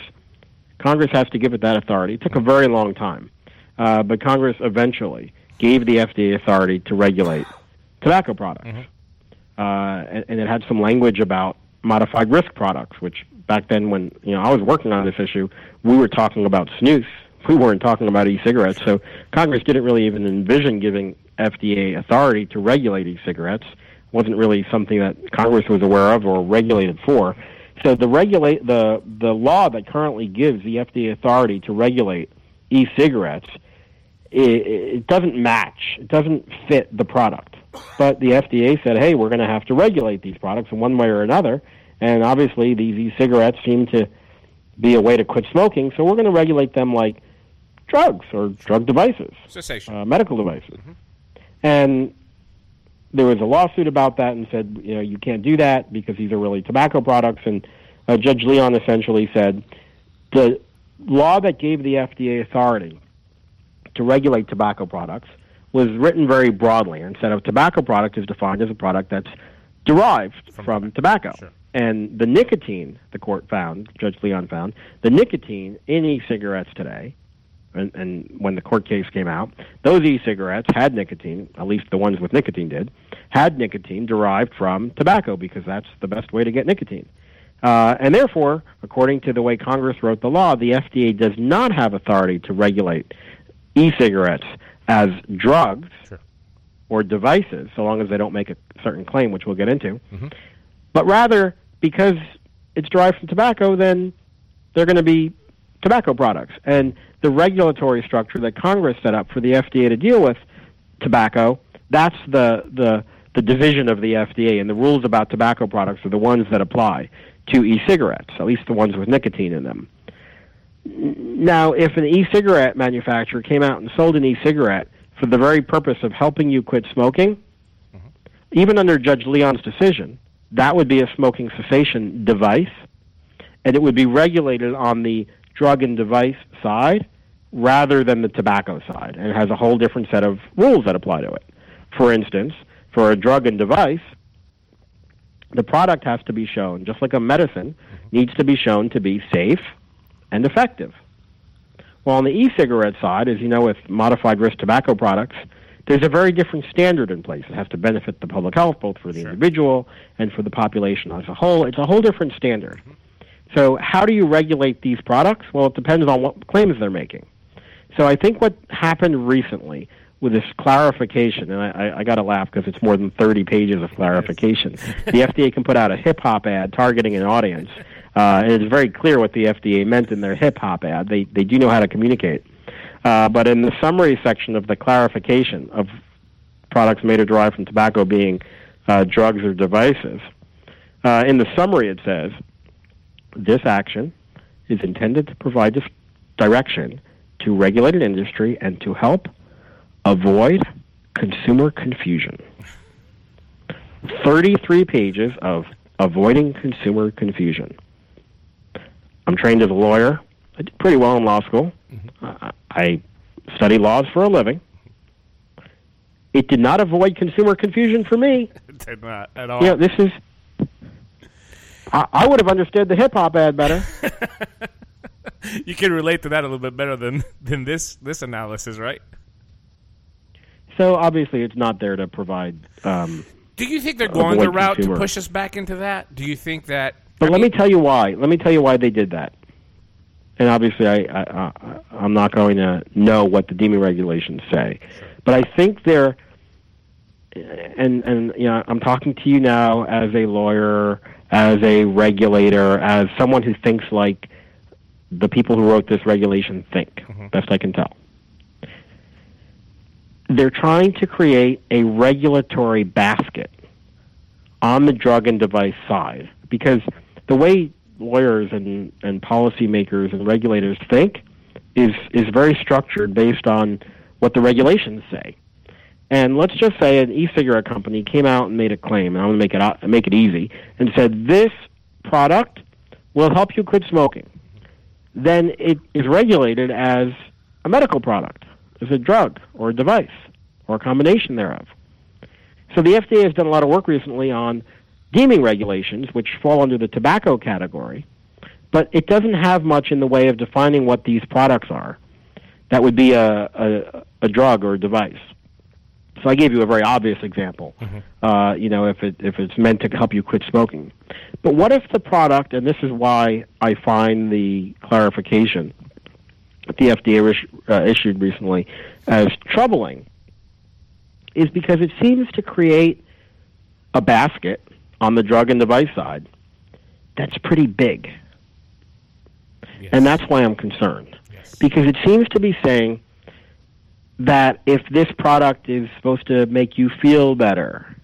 Congress has to give it that authority. It took a very long time, uh, but Congress eventually gave the FDA authority to regulate tobacco products, uh, and, and it had some language about modified risk products, which back then, when you know I was working on this issue, we were talking about snus. We weren't talking about e-cigarettes, so Congress didn't really even envision giving FDA authority to regulate e-cigarettes. Wasn't really something that Congress was aware of or regulated for. So the regulate the the law that currently gives the FDA authority to regulate e-cigarettes it, it doesn't match. It doesn't fit the product. But the FDA said, "Hey, we're going to have to regulate these products in one way or another." And obviously, these e-cigarettes seem to be a way to quit smoking, so we're going to regulate them like drugs or drug devices, Cessation. uh, medical devices. And there was a lawsuit about that and said, you know, you can't do that because these are really tobacco products. And uh, Judge Leon essentially said the law that gave the FDA authority to regulate tobacco products was written very broadly and said a tobacco product is defined as a product that's derived from, tobacco. And the nicotine, the court found, Judge Leon found, the nicotine in e-cigarettes today, and, and when the court case came out, those e-cigarettes had nicotine, at least the ones with nicotine did, had nicotine derived from tobacco because that's the best way to get nicotine. Uh, and therefore, according to the way Congress wrote the law, the FDA does not have authority to regulate e-cigarettes as drugs or devices, so long as they don't make a certain claim, which we'll get into. But rather, because it's derived from tobacco, then they're going to be tobacco products. And the regulatory structure that Congress set up for the FDA to deal with tobacco, that's the, the, the division of the FDA, and the rules about tobacco products are the ones that apply to e-cigarettes, at least the ones with nicotine in them. Now, if an e-cigarette manufacturer came out and sold an e-cigarette for the very purpose of helping you quit smoking, mm-hmm. even under Judge Leon's decision, that would be a smoking cessation device, and it would be regulated on the drug and device side rather than the tobacco side, and it has a whole different set of rules that apply to it. For instance, for a drug and device, the product has to be shown, just like a medicine, needs to be shown to be safe and effective. Well, on the e-cigarette side, as you know, with modified risk tobacco products, there's a very different standard in place. It has to benefit the public health, both for the individual and for the population as a whole. It's a whole different standard. So, how do you regulate these products? Well, it depends on what claims they're making. So, I think what happened recently with this clarification, and I, I, I got to laugh because it's more than 30 pages of clarification. the FDA can put out a hip hop ad targeting an audience, uh, and it's very clear what the FDA meant in their hip hop ad. They, they do know how to communicate. Uh, but in the summary section of the clarification of products made or derived from tobacco being uh, drugs or devices, uh, in the summary it says, this action is intended to provide direction to regulated industry and to help avoid consumer confusion. 33 pages of avoiding consumer confusion. I'm trained as a lawyer. I did pretty well in law school. Uh, I study laws for a living. It did not avoid consumer confusion for me. It Did not at all. You know, this is. I, I would have understood the hip hop ad better. you can relate to that a little bit better than than this this analysis, right? So obviously, it's not there to provide. Um, Do you think they're going the route consumer. to push us back into that? Do you think that? But let me tell you why. Let me tell you why they did that. And obviously, I, I, I I'm not going to know what the deeming regulations say, but I think they're. And and you know, I'm talking to you now as a lawyer, as a regulator, as someone who thinks like the people who wrote this regulation think. Mm-hmm. Best I can tell. they're trying to create a regulatory basket on the drug and device side because the way lawyers and, and policymakers and regulators think is is very structured based on what the regulations say. And let's just say an e-cigarette company came out and made a claim, and I'm going to make it make it easy, and said this product will help you quit smoking. Then it is regulated as a medical product, as a drug or a device or a combination thereof. So the FDA has done a lot of work recently on deeming regulations, which fall under the tobacco category, but it doesn't have much in the way of defining what these products are. That would be a, a, a drug or a device. So I gave you a very obvious example. Uh, you know, if it if it's meant to help you quit smoking, but what if the product, and this is why I find the clarification that the FDA uh, issued recently as troubling, is because it seems to create a basket on the drug and device side that's pretty big. And that's why I'm concerned. Because it seems to be saying that if this product is supposed to make you feel better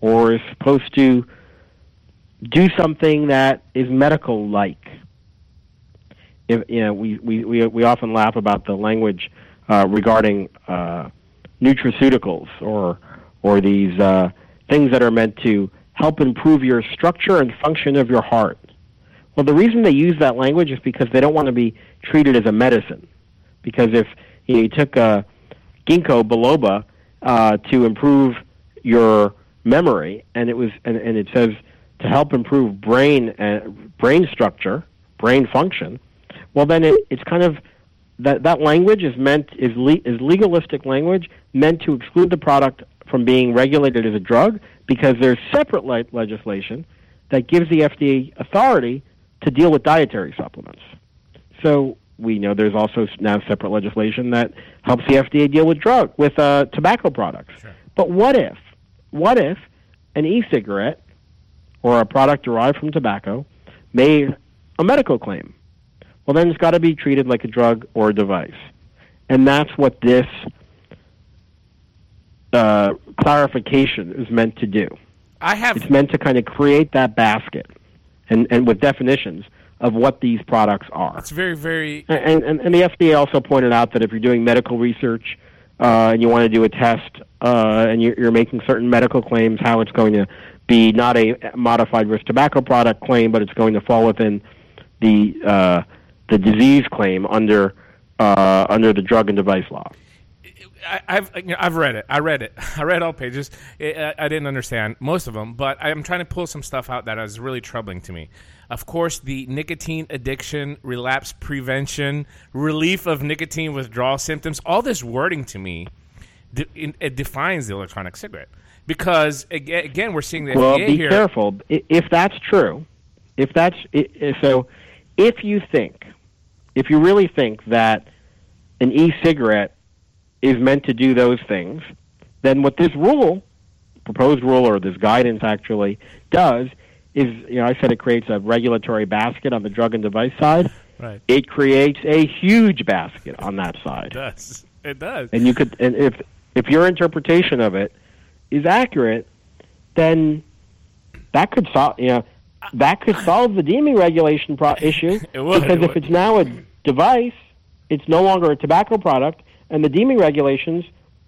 or is supposed to do something that is medical like, if you know, we, we, we, we often laugh about the language uh, regarding uh, nutraceuticals or or these uh, things that are meant to help improve your structure and function of your heart. Well, the reason they use that language is because they don't want to be treated as a medicine. Because if you, know, you took uh, ginkgo biloba uh, to improve your memory, and it was and, and it says to help improve brain uh, brain structure, brain function, well then it, it's kind of that that language is meant is le- is legalistic language meant to exclude the product from being regulated as a drug because there's separate le- legislation that gives the FDA authority to deal with dietary supplements. So we know there's also now separate legislation that helps the FDA deal with drug with uh, tobacco products. But what if, what if an e-cigarette or a product derived from tobacco made a medical claim? Well, then it's got to be treated like a drug or a device, and that's what this uh, clarification is meant to do. I have It's meant to kind of create that basket, and and with definitions of what these products are. It's very, very. And, and, and the FDA also pointed out that if you're doing medical research uh, and you want to do a test uh, and you're, you're making certain medical claims, how it's going to be not a modified risk tobacco product claim, but it's going to fall within the uh, the disease claim under uh, under the drug and device law. I, you know, I've read it. I read it. I read all pages. I, I- I didn't understand most of them, but I'm trying to pull some stuff out that is really troubling to me. Of course, the nicotine addiction, relapse prevention, relief of nicotine withdrawal symptoms. All this wording to me, de- in- it defines the electronic cigarette because aga- again, we're seeing the well, FDA be here. careful. If that's true, if that's so, if you think, if you really think that an e-cigarette is meant to do those things, then what this rule, proposed rule, or this guidance actually does is, you know, I said it creates a regulatory basket on the drug and device side. Right. It creates a huge basket on that side It does. It does. and you could and if if your interpretation of it is accurate then that could solve you know that could solve the deeming regulation pro- issue It would, because it if would. it's now a device it's no longer a tobacco product and the deeming regulations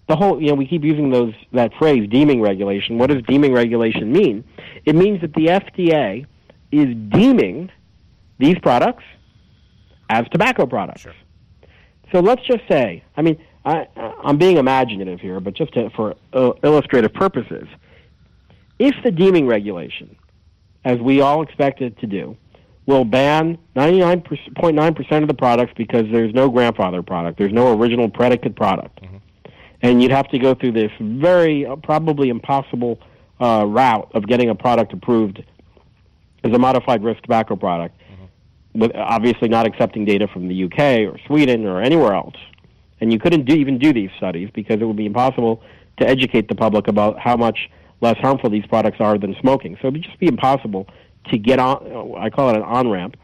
the whole you know we keep using those that phrase deeming regulation. What does deeming regulation mean? It means that the FDA is deeming these products as tobacco products. So let's just say, I mean, I, I'm being imaginative here, but just to, for uh, illustrative purposes, if the deeming regulation, as we all expect it to do, will ban 99.9% of the products because there's no grandfather product, there's no original predicate product, and you'd have to go through this very uh, probably impossible uh, route of getting a product approved as a modified risk tobacco product with obviously not accepting data from the UK or Sweden or anywhere else. And you couldn't do, even do these studies because it would be impossible to educate the public about how much less harmful these products are than smoking. So it would just be impossible to get on. I call it an on ramp.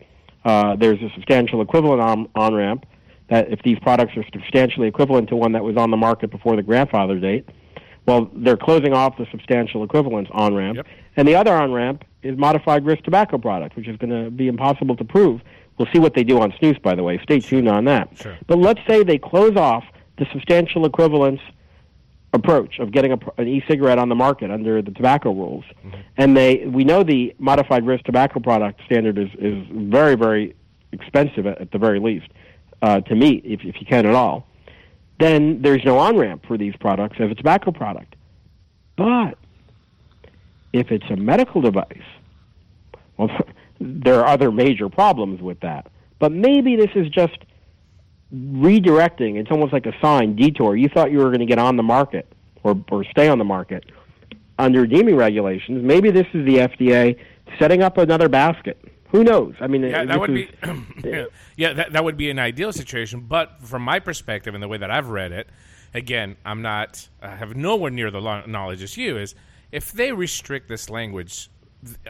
Uh, there's a substantial equivalent on, ramp that if these products are substantially equivalent to one that was on the market before the grandfather date, well, they're closing off the substantial equivalence on ramp. Yep. And the other on ramp is modified risk tobacco product, which is going to be impossible to prove. We'll see what they do on snus, by the way. Stay tuned on that. Sure. But let's say they close off the substantial equivalence approach of getting a, an e-cigarette on the market under the tobacco rules, and they we know the modified risk tobacco product standard is is very very expensive at, at the very least uh, to meet if if you can at all. Then there's no on ramp for these products as a tobacco product, but if it's a medical device, well, there are other major problems with that. But maybe this is just redirecting. It's almost like a sign, detour. You thought you were going to get on the market or, or stay on the market under deeming regulations. Maybe this is the FDA setting up another basket. Who knows? I mean, Yeah, that would is- be yeah, yeah that, that would be an ideal situation. But from my perspective and the way that I've read it, again, I'm not I have nowhere near the knowledge as you is. If they restrict this language,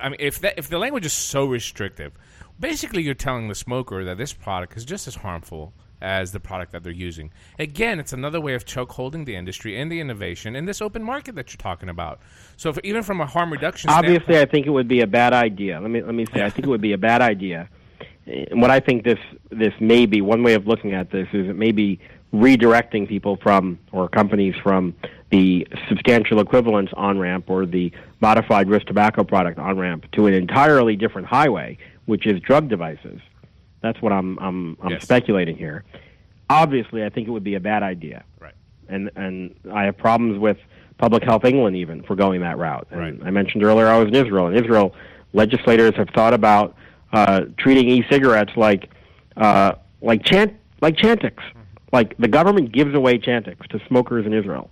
I mean, if that if the language is so restrictive, basically you're telling the smoker that this product is just as harmful as the product that they're using. Again, it's another way of choke holding the industry and the innovation in this open market that you're talking about. So, if, even from a harm reduction Obviously, I think it would be a bad idea. Let me let me say, I think it would be a bad idea. And what I think this this may be one way of looking at this is it may be redirecting people from or companies from the substantial equivalence on ramp or the modified risk tobacco product on ramp to an entirely different highway, which is drug devices. That's what I'm I'm, I'm Yes. speculating here. Obviously, I think it would be a bad idea right. and and I have problems with Public Health England even for going that route. And Right. I mentioned earlier I was in Israel. In Israel, legislators have thought about uh, treating e-cigarettes like uh, like chant like Chantix. Like the government gives away Chantix to smokers in Israel.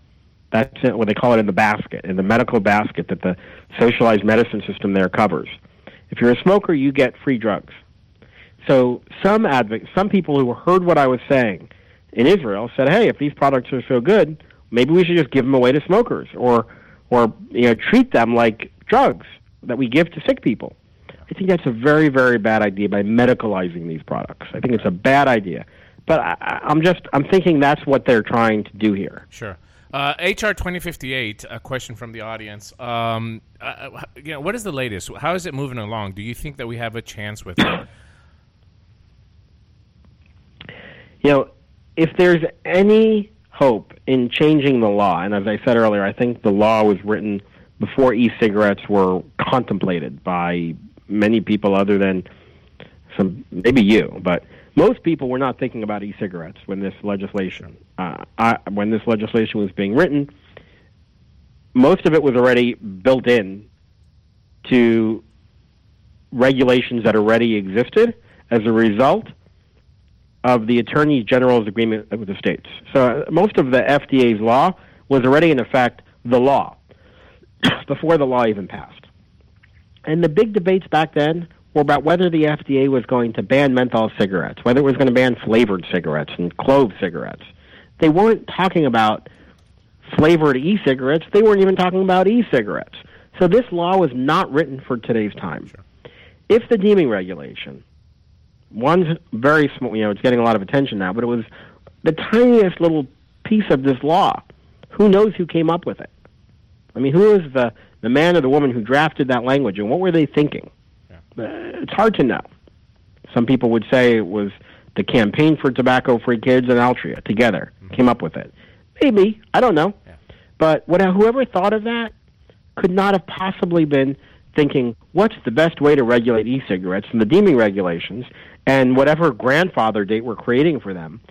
That's what they call it in the basket, in the medical basket that the socialized medicine system there covers. If you're a smoker, you get free drugs. So some advoc- some people who heard what I was saying in Israel said, "Hey, if these products are so good, maybe we should just give them away to smokers, or or you know treat them like drugs that we give to sick people." I think that's a very very bad idea by medicalizing these products. I think it's a bad idea, but I, I'm just I'm thinking that's what they're trying to do here. Sure. Uh, HR twenty fifty eight. A question from the audience. Um, uh, you know, what is the latest? How is it moving along? Do you think that we have a chance with it? You know, if there's any hope in changing the law, and as I said earlier, I think the law was written before e-cigarettes were contemplated by many people other than some, maybe you, but most people were not thinking about e-cigarettes when this legislation, uh, I, when this legislation was being written. Most of it was already built in to regulations that already existed as a result of the Attorney General's agreement with the states. So uh, most of the FDA's law was already in effect the law before the law even passed. And the big debates back then were about whether the FDA was going to ban menthol cigarettes, whether it was going to ban flavored cigarettes and clove cigarettes. They weren't talking about flavored e-cigarettes. They weren't even talking about e-cigarettes. So this law was not written for today's time. If the deeming regulation one's very small. You know, it's getting a lot of attention now, but it was the tiniest little piece of this law. Who knows who came up with it? I mean, who is the the man or the woman who drafted that language, and what were they thinking? Uh, it's hard to know. Some people would say it was the Campaign for Tobacco-Free Kids and Altria together came up with it. Maybe I don't know, but what whoever thought of that could not have possibly been thinking, what's the best way to regulate e-cigarettes and the deeming regulations and whatever grandfather date we're creating for them.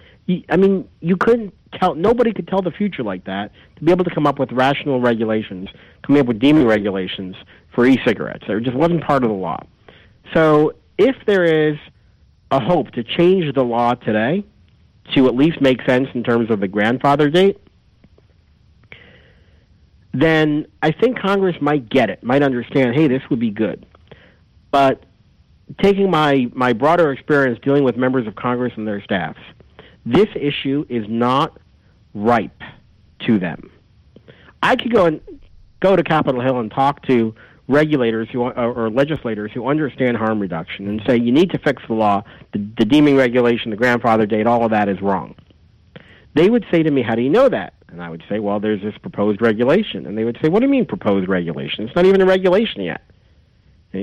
I mean, you couldn't tell. Nobody could tell the future like that to be able to come up with rational regulations, coming up with deeming regulations for e-cigarettes. It just wasn't part of the law. So, if there is a hope to change the law today to at least make sense in terms of the grandfather date, then I think Congress might get it, might understand, hey, this would be good. But taking my, my broader experience dealing with members of Congress and their staffs, this issue is not ripe to them. I could go and go to Capitol Hill and talk to regulators who or, or legislators who understand harm reduction and say you need to fix the law, the, the deeming regulation, the grandfather date, all of that is wrong. They would say to me, "How do you know that?" And I would say, "Well, there's this proposed regulation." And they would say, "What do you mean proposed regulation? It's not even a regulation yet.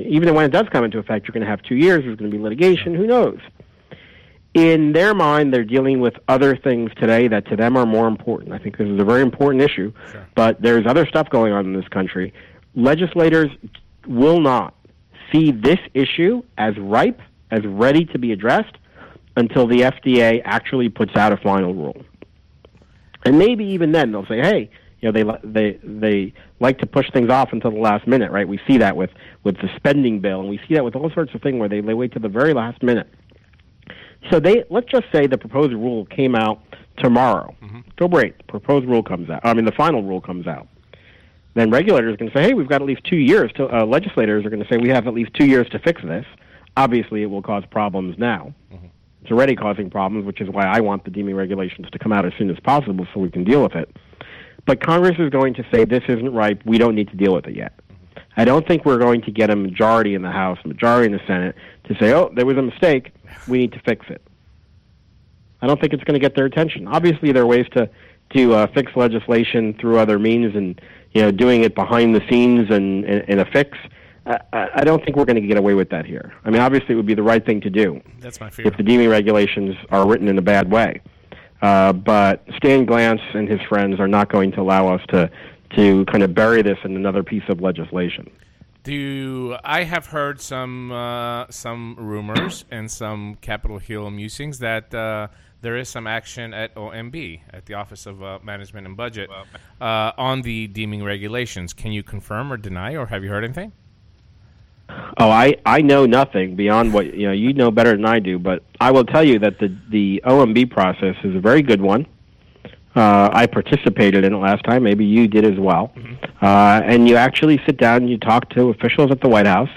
Even when it does come into effect, you're going to have two years. There's going to be litigation. Who knows?" In their mind, they're dealing with other things today that to them are more important. I think this is a very important issue, Sure. but there's other stuff going on in this country. Legislators will not see this issue as ripe, as ready to be addressed, until the FDA actually puts out a final rule. And maybe even then they'll say, "Hey, you know, they they they like to push things off until the last minute, right? We see that with with the spending bill, and we see that with all sorts of things where they, they wait to the very last minute." So they let's just say the proposed rule came out tomorrow. October eighth, proposed rule comes out. I mean, the final rule comes out. Then regulators are going to say, "Hey, we've got at least two years." To, uh, legislators are going to say, "We have at least two years to fix this." Obviously, it will cause problems now. It's already causing problems, which is why I want the deeming regulations to come out as soon as possible so we can deal with it. But Congress is going to say this isn't ripe. We don't need to deal with it yet. I don't think we're going to get a majority in the House, a majority in the Senate to say, "Oh, there was a mistake. We need to fix it." I don't think it's going to get their attention. Obviously, there are ways to to uh, fix legislation through other means, and you know, doing it behind the scenes and in, a fix. I, I I don't think we're going to get away with that here. I mean, obviously, it would be the right thing to do That's my fear. if the deeming regulations are written in a bad way. Uh, but Stan Glantz and his friends are not going to allow us to to kind of bury this in another piece of legislation. Do I have heard some uh, some rumors and some Capitol Hill musings that uh, there is some action at OMB at the Office of uh, Management and Budget uh, on the deeming regulations? Can you confirm or deny, or have you heard anything? Oh, I, I know nothing beyond what you know. You know better than I do, but I will tell you that the the OMB process is a very good one. Uh, I participated in it last time. Maybe you did as well. Uh, and you actually sit down and you talk to officials at the White House.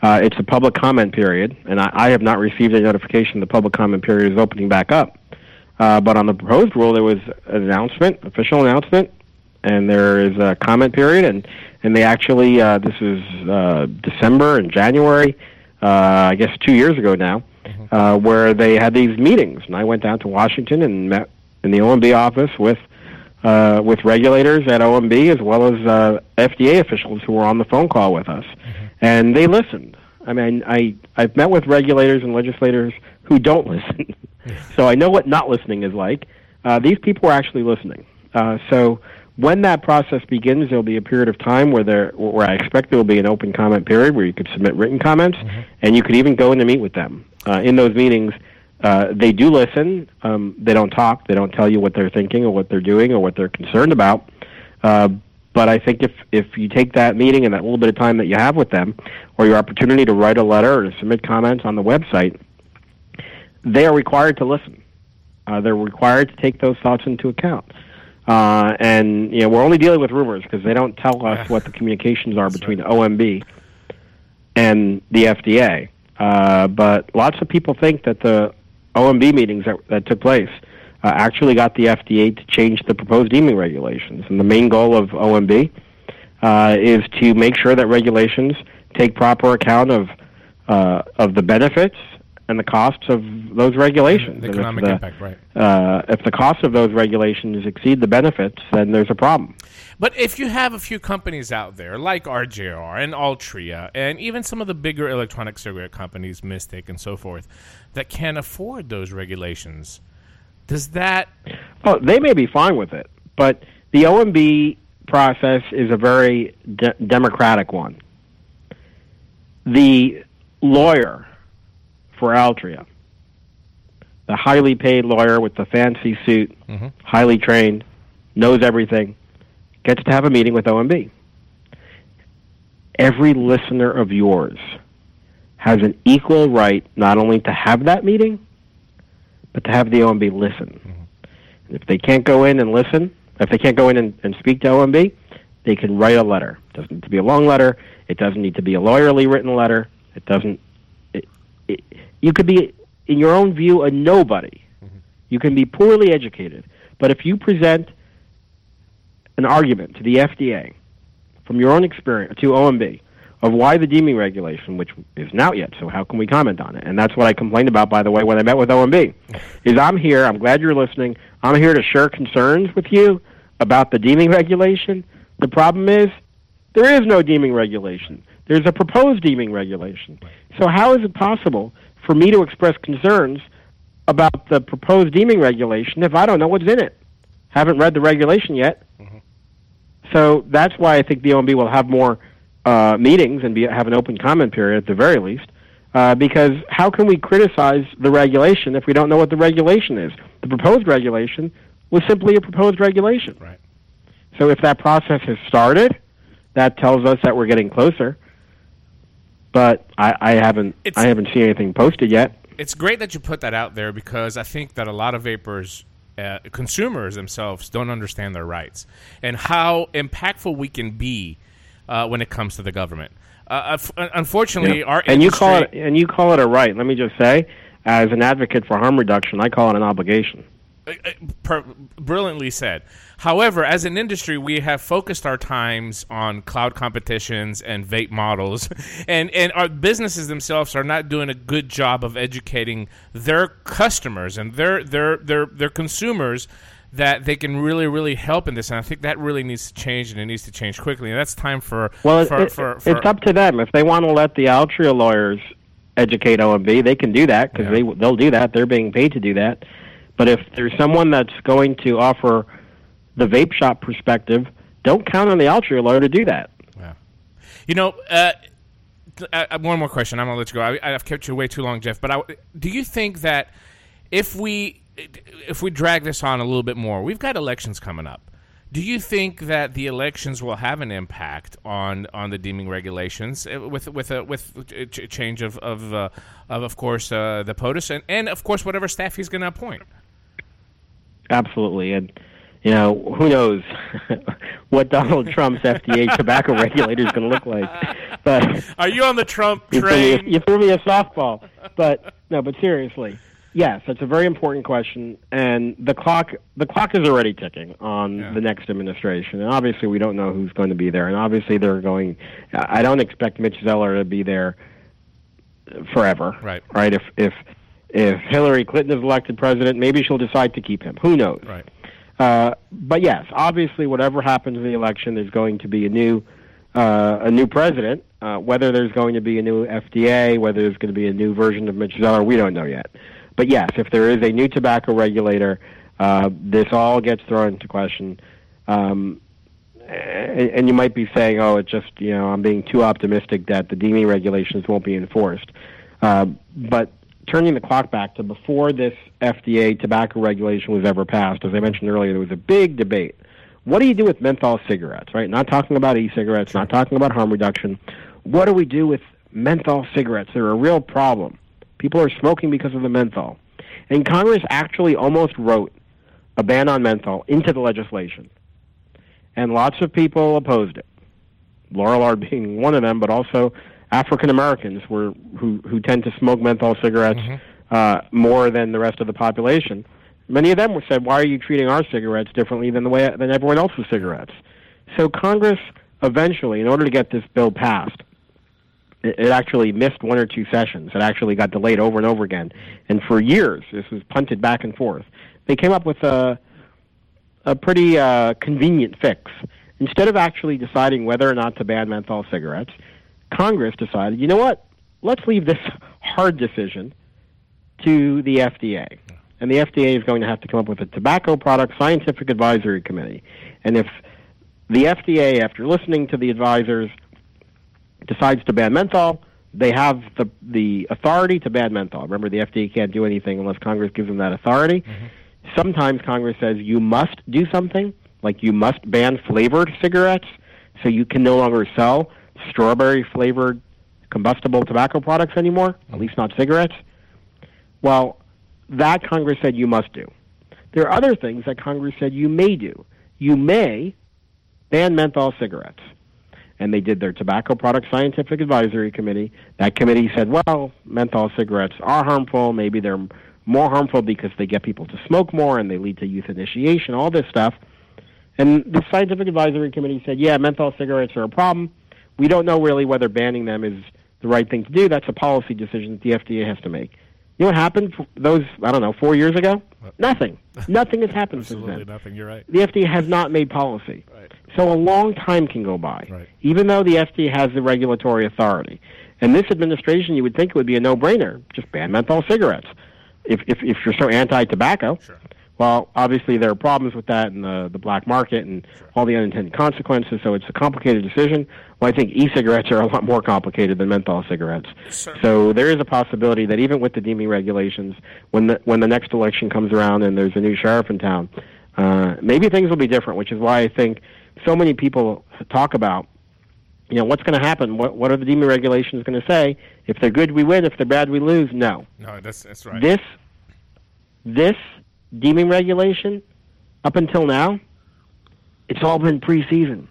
Uh, it's a public comment period, and I, I have not received a notification the public comment period is opening back up. Uh, but on the proposed rule, there was an announcement, official announcement, and there is a comment period, and and they actually uh, this is uh, December and January, uh, I guess two years ago now, uh, where they had these meetings, and I went down to Washington and met in the OMB office with uh, with regulators at OMB as well as uh, FDA officials who were on the phone call with us, and they listened. I mean, I I've met with regulators and legislators who don't listen, so I know what not listening is like. Uh, these people were actually listening. Uh, so when that process begins, there'll be a period of time where there, where I expect there will be an open comment period where you could submit written comments, and you could even go in to meet with them. Uh, in those meetings, uh, they do listen. Um, they don't talk. They don't tell you what they're thinking or what they're doing or what they're concerned about. Uh, but I think if if you take that meeting and that little bit of time that you have with them, or your opportunity to write a letter or to submit comments on the website, they are required to listen. Uh, they're required to take those thoughts into account. Uh, and you know, we're only dealing with rumors because they don't tell us what the communications are between OMB and the FDA. Uh, but lots of people think that the OMB meetings that, that took place uh, actually got the FDA to change the proposed deeming regulations. And the main goal of OMB uh, is to make sure that regulations take proper account of uh, of the benefits and the costs of those regulations. The economic the- impact, right? uh, if the cost of those regulations exceed the benefits, then there's a problem. But if you have a few companies out there like RJR and Altria and even some of the bigger electronic cigarette companies, Mistic and so forth, that can't afford those regulations, does that Oh, they may be fine with it, but the OMB process is a very de- democratic one. The lawyer for Altria, the highly paid lawyer with the fancy suit, Mhm. highly trained, knows everything, gets to have a meeting with OMB. Every listener of yours has an equal right not only to have that meeting, but to have the OMB listen. And if they can't go in and listen, if they can't go in and, and speak to OMB, they can write a letter. It doesn't need to be a long letter. It doesn't need to be a lawyerly written letter. It doesn't. It, it, you could be, in your own view, a nobody. Mm-hmm. You can be poorly educated, but if you present an argument to the FDA from your own experience to OMB of why the deeming regulation, which isn't yet. So how can we comment on it? And that's what I complained about, by the way, when I met with OMB. Is I'm here. I'm glad you're listening. I'm here to share concerns with you about the deeming regulation. The problem is there is no deeming regulation. There's a proposed deeming regulation. So how is it possible for me to express concerns about the proposed deeming regulation if I don't know what's in it? Haven't read the regulation yet. So that's why I think the OMB will have more uh, meetings and be, have an open comment period at the very least. Uh, because how can we criticize the regulation if we don't know what the regulation is? The proposed regulation was simply a proposed regulation. Right. So if that process has started, that tells us that we're getting closer. But I, I haven't It's- I haven't seen anything posted yet. It's great that you put that out there because I think that a lot of vapors, uh, consumers themselves, don't understand their rights and how impactful we can be uh, when it comes to the government. Uh, unf- unfortunately, our and you call it and you call it a right. Let me just say, as an advocate for harm reduction, I call it an obligation. Uh, uh, per- brilliantly said. However, as an industry, we have focused our times on cloud competitions and vape models, and and our businesses themselves are not doing a good job of educating their customers and their their their their consumers that they can really really help in this. And I think that really needs to change, and it needs to change quickly. And that's time for Well, for, it, for, for it's up to them. If they want to let the Altria lawyers educate OMB, they can do that because Yeah. they they'll do that. They're being paid to do that. But if there's someone that's going to offer the vape shop perspective, don't count on the Altria lawyer to do that. Yeah. You know, uh, uh, uh, one more question. I'm gonna let you go. I, I've kept you way too long, Jeff. But I, do you think that if we if we drag this on a little bit more, we've got elections coming up. Do you think that the elections will have an impact on, on the deeming regulations uh, with with a with a change of of uh, of, of course uh, the POTUS and, and of course whatever staff he's going to appoint? Absolutely, and you know who knows what Donald Trump's FDA tobacco regulator is going to look like. But Are you on the Trump you threw, me, train? you threw me a softball. But no, but seriously, yes, that's a very important question, and the clock the clock is already ticking on Yeah. the next administration, and obviously we don't know who's going to be there, and obviously they're going. I don't expect Mitch Zeller to be there forever. Right. Right. If if if Hillary Clinton is elected president, maybe she'll decide to keep him. Who knows? Right. Uh, but yes, obviously, whatever happens in the election, there's going to be a new uh, a new president. Uh, whether there's going to be a new FDA, whether there's going to be a new version of Mitch Zeller, we don't know yet. But yes, if there is a new tobacco regulator, uh, this all gets thrown into question. Um, and, and you might be saying, "Oh, it's just you know I'm being too optimistic that the deeming regulations won't be enforced." Uh, but turning the clock back to before this FDA tobacco regulation was ever passed, as I mentioned earlier, there was a big debate. What do you do with menthol cigarettes? Right? Not talking about e-cigarettes, not talking about harm reduction. What do we do with menthol cigarettes? They're a real problem. People are smoking because of the menthol. And Congress actually almost wrote a ban on menthol into the legislation and lots of people opposed it. Lorillard being one of them, but also African Americans were who who tend to smoke menthol cigarettes uh, more than the rest of the population. Many of them were said, "Why are you treating our cigarettes differently than the way than everyone else's cigarettes?" So Congress eventually, in order to get this bill passed, it, it actually missed one or two sessions. It actually got delayed over and over again, and for years this was punted back and forth. They came up with a a pretty uh, convenient fix. Instead of actually deciding whether or not to ban menthol cigarettes, Congress decided, you know what? Let's leave this hard decision to the FDA. And the FDA is going to have to come up with a tobacco product scientific advisory committee. And if the FDA, after listening to the advisors, decides to ban menthol, they have the the authority to ban menthol. Remember, the FDA can't do anything unless Congress gives them that authority. Mm-hmm. Sometimes Congress says you must do something, like you must ban flavored cigarettes, so you can no longer sell strawberry flavored combustible tobacco products anymore, at least not cigarettes. Well, that Congress said you must do. There are other things that Congress said you may do. You may ban menthol cigarettes. And they did their Tobacco Product Scientific Advisory Committee. That committee said, well, menthol cigarettes are harmful. Maybe they're more harmful because they get people to smoke more and they lead to youth initiation, all this stuff. And the Scientific Advisory Committee said, yeah, menthol cigarettes are a problem. We don't know really whether banning them is the right thing to do. That's a policy decision that the FDA has to make. You know what happened those I don't know four years ago? Nothing. Nothing has happened since then. Absolutely nothing. You're right. The FDA has not made policy. Right. So a long time can go by, Right. even though the FDA has the regulatory authority. And this administration, you would think it would be a no-brainer. Just ban menthol cigarettes. If, if, if you're so anti-tobacco, Sure. well, obviously there are problems with that in the, the black market and all the unintended consequences, so it's a complicated decision. Well, I think e-cigarettes are a lot more complicated than menthol cigarettes. So there is a possibility that even with the deeming regulations, when the, when the next election comes around and there's a new sheriff in town, uh, maybe things will be different, which is why I think so many people talk about, you know, what's going to happen? What, what are the deeming regulations going to say? If they're good, we win. If they're bad, we lose. No. No, that's that's right. This this deeming regulation up until now, it's all been preseason.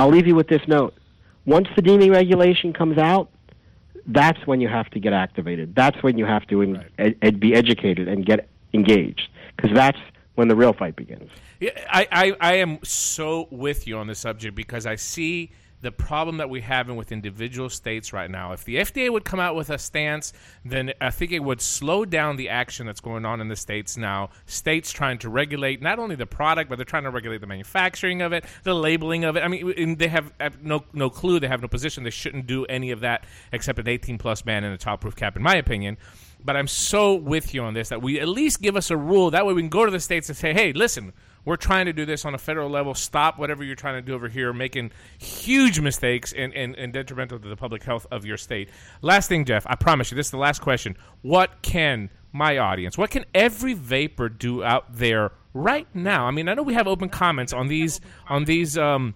I'll leave you with this note. Once the deeming regulation comes out, that's when you have to get activated. That's when you have to en- ed- ed- be educated and get engaged because that's when the real fight begins. Yeah, I, I, I am so with you on this subject because I see the problem that we're having with individual states right now. If the FDA would come out with a stance, then I think it would slow down the action that's going on in the states now. States trying to regulate not only the product, but they're trying to regulate the manufacturing of it, the labeling of it. I mean, they have, have no no clue. They have no position. They shouldn't do any of that except an 18 plus ban and a childproof cap, in my opinion. But I'm so with you on this that we at least give us a rule. That way we can go to the states and say, hey, listen, we're trying to do this on a federal level. Stop whatever you're trying to do over here, making huge mistakes and, and, and detrimental to the public health of your state. Last thing, Jeff, I promise you, this is the last question. What can my audience, what can every vapor do out there right now? I mean, I know we have open comments on these on these um,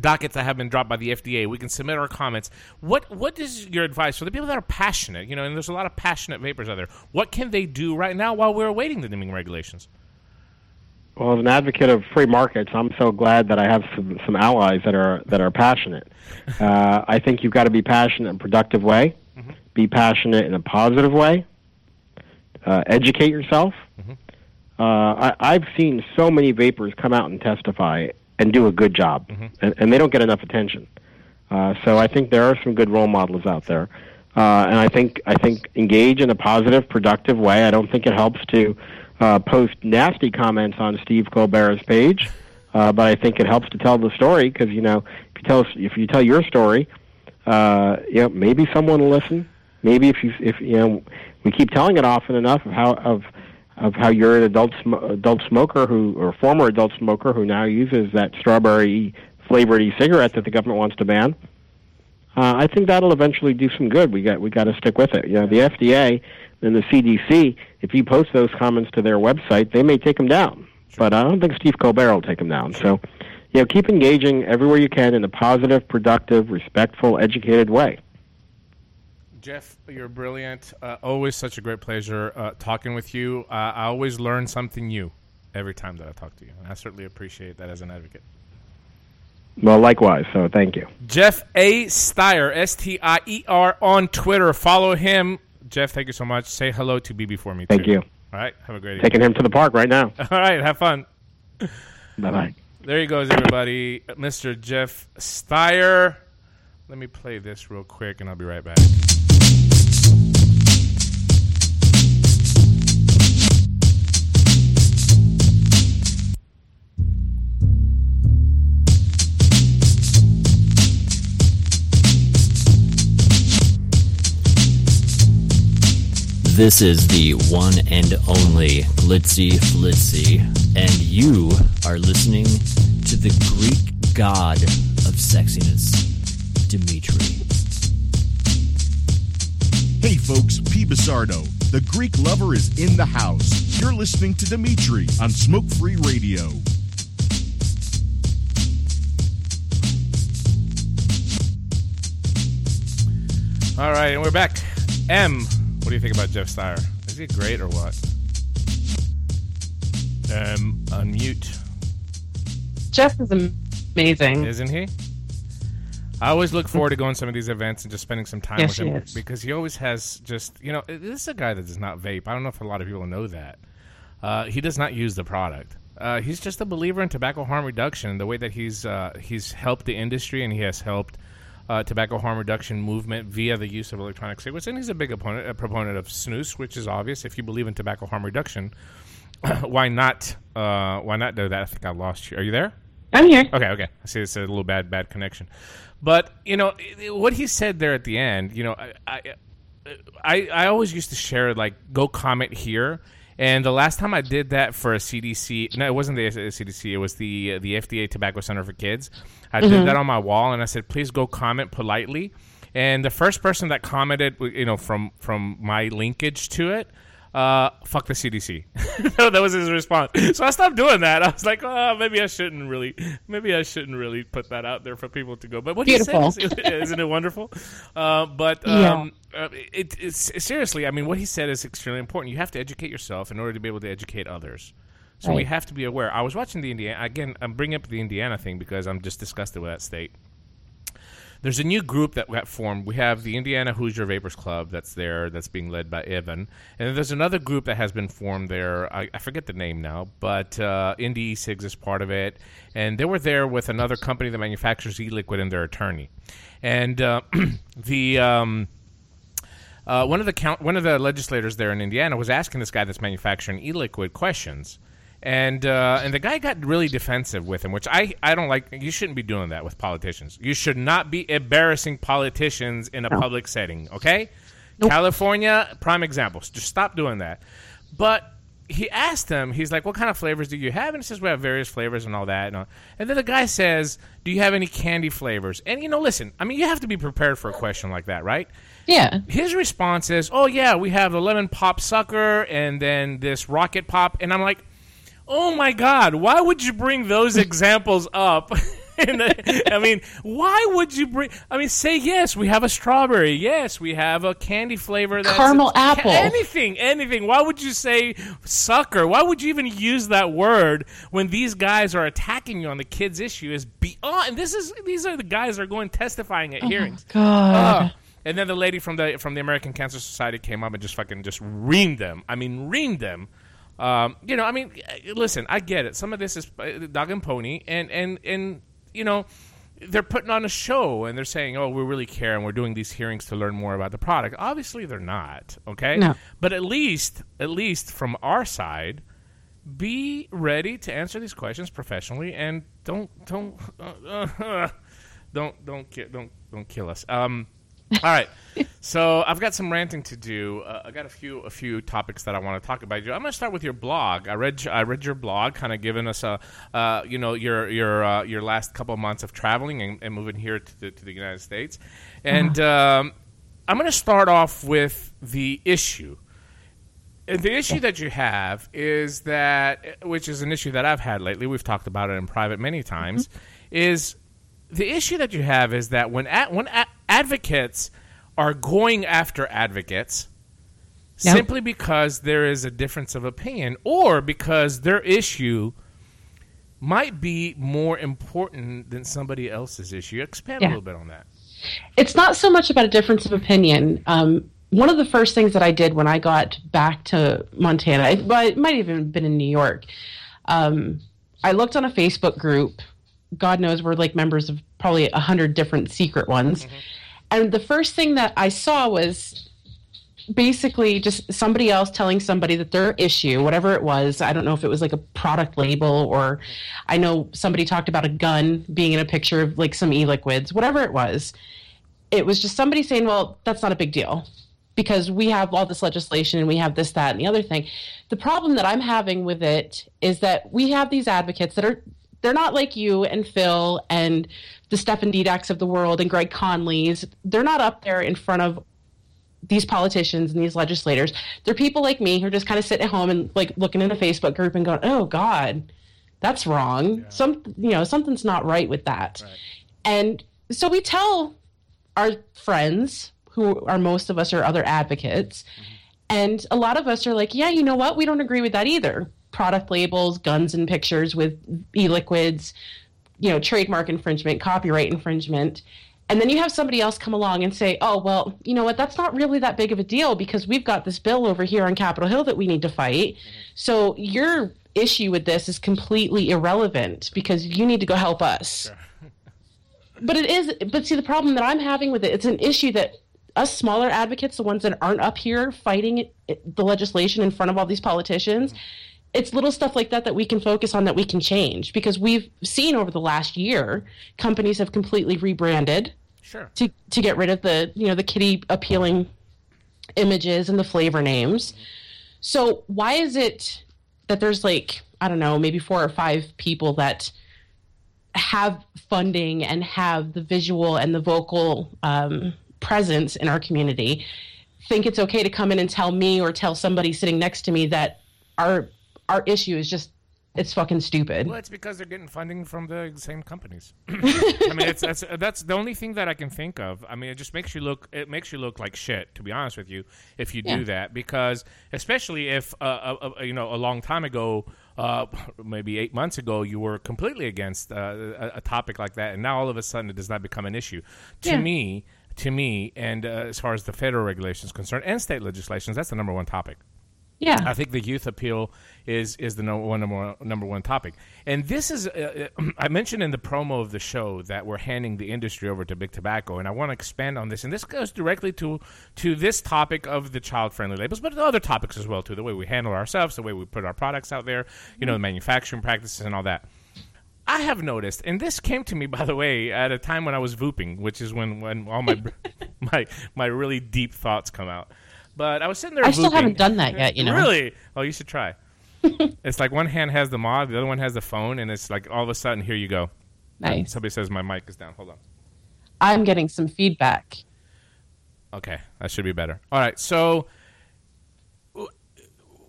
dockets that have been dropped by the FDA. We can submit our comments. What what is your advice for the people that are passionate? You know, and there's a lot of passionate vapors out there. What can they do right now while we're awaiting the deeming regulations? Well, as an advocate of free markets, I'm so glad that I have some, some allies that are that are passionate. Uh, I think you've got to be passionate in a productive way, be passionate in a positive way, uh, educate yourself. Uh, I, I've seen so many vapors come out and testify and do a good job, and, and they don't get enough attention. Uh, so I think there are some good role models out there, uh, and I think I think engage in a positive, productive way. I don't think it helps to uh, post nasty comments on Steve Colbert's page, uh, but I think it helps to tell the story because you know if you tell if you tell your story, uh, you know maybe someone will listen. Maybe if you if you know we keep telling it often enough of how of of how you're an adult sm- adult smoker who or former adult smoker who now uses that strawberry flavored e-cigarette that the government wants to ban. Uh, I think that'll eventually do some good. We got we got to stick with it. You know, the FDA and the CDC. If you post those comments to their website, they may take them down. But I don't think Steve Colbert will take them down. So, you know, keep engaging everywhere you can in a positive, productive, respectful, educated way. Jeff, you're brilliant. Uh, always such a great pleasure uh, talking with you. Uh, I always learn something new every time that I talk to you. And I certainly appreciate that as an advocate. Well, likewise. So, thank you. Jeff A. Stier, S T I E R, on Twitter. Follow him. Jeff, thank you so much. Say hello to BB for me. Thank too. you. All right. Have a great evening. Taking him to the park right now. All right. Have fun. Bye bye. There he goes, everybody. Mr. Jeff Stier. Let me play this real quick, and I'll be right back. This is the one and only Glitzy Flitzy, and you are listening to the Greek god of sexiness, Dimitri. Hey folks, P. Basardo, the Greek lover is in the house. You're listening to Dimitri on Smoke Free Radio. All right, and we're back. Em, what do you think about Jeff Stier? Is he great or what? Um, unmute. Jeff is amazing. Isn't he? I always look forward to going to some of these events and just spending some time Yes, with him because he always has just you know this is a guy that does not vape. I don't know if a lot of people know that. Uh, he does not use the product. Uh, he's just a believer in tobacco harm reduction. The way that he's uh, he's helped the industry and he has helped uh, tobacco harm reduction movement via the use of electronic cigarettes. And he's a big opponent, a proponent of snus, which is obvious. If you believe in tobacco harm reduction, why not? Uh, why not do that? I think I lost you. Are you there? I'm here. Okay, okay. I see it's a little bad, bad connection. But you know what he said there at the end. You know, I, I, I, I always used to share like go comment here. And the last time I did that for a CDC, no, it wasn't the CDC. It was the the FDA Tobacco Center for Kids. I did Mhm. that on my wall, and I said, please go comment politely. And the first person that commented, you know, from from my linkage to it, uh, fuck the CDC. that was his response. So I stopped doing that. I was like, oh, maybe I shouldn't really, maybe I shouldn't really put that out there for people to go. But what Beautiful. he said, is, isn't it wonderful? Uh, but Yeah. um, uh, it, it's seriously. I mean, what he said is extremely important. You have to educate yourself in order to be able to educate others. So we have to be aware. I was watching the Indiana again. I'm bringing up the Indiana thing because I'm just disgusted with that state there's a new group that got formed. We have the Indiana Hoosier Vapors Club that's there, that's being led by Evan, and there's another group that has been formed there. I, I forget the name now, but uh, Indy Cigs is part of it, and they were there with another company that manufactures e-liquid and their attorney, and uh, the. Um, uh, one of the count, one of the legislators there in Indiana was asking this guy that's manufacturing e-liquid questions, and uh, and the guy got really defensive with him, which I, I don't like. You shouldn't be doing that with politicians. You should not be embarrassing politicians in a No. public setting. Okay, California, prime examples. Just stop doing that. But he asked him, he's like, "What kind of flavors do you have?" And he says, "We have various flavors and all that." And, all. and then the guy says, "Do you have any candy flavors?" And you know, listen, I mean, you have to be prepared for a question like that, right? Yeah. His response is, "Oh yeah, we have the lemon pop sucker and then this rocket pop," and I'm like, "Oh my god, why would you bring those examples up?" Uh, I mean, why would you bring? I mean, say yes. We have a strawberry. Yes, we have a candy flavor. That's Caramel ca- apple. anything, anything. Why would you say sucker? Why would you even use that word when these guys are attacking you on the kids' issue? Is beyond. And this is these are the guys that are going testifying at Oh hearings. God. Ugh. And then the lady from the from the American Cancer Society came up and just fucking just reamed them. I mean, reamed them. Um, you know, I mean, listen, I get it. Some of this is uh, dog and pony, and and and you know, they're putting on a show and they're saying, "Oh, we really care and we're doing these hearings to learn more about the product." Obviously, they're not. Okay, No. but at least, at least from our side, be ready to answer these questions professionally and don't don't uh, uh, don't don't ki- don't don't kill us. Um, all right, so I've got some ranting to do. Uh, I got a few a few topics that I want to talk about. I'm going to start with your blog. I read I read your blog, kind of giving us a uh, you know your your uh, your last couple of months of traveling and, and moving here to the, to the United States, and um, I'm going to start off with the issue. And the issue that you have is that, which is an issue that I've had lately. We've talked about it in private many times. Is the issue that you have is that when ad, when a- advocates are going after advocates Yep. simply because there is a difference of opinion, or because their issue might be more important than somebody else's issue. Expand Yeah. a little bit on that. it's not so much about a difference of opinion. Um, one of the first things that I did when I got back to Montana, it, it might have even been in New York. Um, I looked on a Facebook group. God knows we're like members of probably a hundred different secret ones. Mm-hmm. And the first thing that I saw was basically just somebody else telling somebody that their issue, whatever it was, I don't know if it was like a product label or I know somebody talked about a gun being in a picture of like some e liquids, whatever it was. It was just somebody saying, well, that's not a big deal because we have all this legislation and we have this, that, and the other thing. The problem that I'm having with it is that we have these advocates that are they're not like you and Phil and the Stefan Didaks of the world and Greg Conley's. They're not up there in front of these politicians and these legislators. They're people like me who are just kind of sitting at home and like looking in a Facebook group and going, "Oh God, that's wrong. Some you know something's not right with that." And so we tell our friends who are most of us are other advocates, mm-hmm. and a lot of us are like, "Yeah, you know what? We don't agree with that either." Product labels, guns and pictures with e-liquids, you know, trademark infringement, copyright infringement. And then you have somebody else come along and say, oh, well, you know what? That's not really that big of a deal because we've got this bill over here on Capitol Hill that we need to fight. So your issue with this is completely irrelevant because you need to go help us. But it is. But see, the problem that I'm having with it, it's an issue that us smaller advocates, the ones that aren't up here fighting the legislation in front of all these politicians, mm-hmm. It's little stuff like that that we can focus on that we can change because we've seen over the last year companies have completely rebranded Sure. to to get rid of the you know the kitty appealing images and the flavor names. So why is it that there's like I don't know maybe four or five people that have funding and have the visual and the vocal um, presence in our community think it's okay to come in and tell me or tell somebody sitting next to me that our our issue is just it's fucking stupid. Well, it's because they're getting funding from the same companies. I mean, it's that's that's the only thing that I can think of. I mean, it just makes you look it makes you look like shit. To be honest with you, if you Yeah. do that, because especially if uh, uh, uh, you know a long time ago, uh, maybe eight months ago, you were completely against uh, a, a topic like that, and now all of a sudden it does not become an issue. To Yeah. me, to me, and uh, as far as the federal regulations concerned and state legislations, that's the number one topic. Yeah. I think the youth appeal is is the number one number, number one topic. And this is uh, uh, I mentioned in the promo of the show that we're handing the industry over to big tobacco, and I want to expand on this. And this goes directly to to this topic of the child friendly labels, but other topics as well too. The way we handle ourselves, the way we put our products out there, you know, the manufacturing practices and all that. I have noticed, and this came to me, by the way, at a time when I was vooping, which is when, when all my my my really deep thoughts come out. But I was sitting there. I still haven't done that yet, you know. Really? Oh, you should try. it's like one hand has the mod, the other one has the phone, and it's like all of a sudden, here you go. Nice. Somebody says my mic is down. Hold on. I'm getting some feedback. Okay, that should be better. All right, so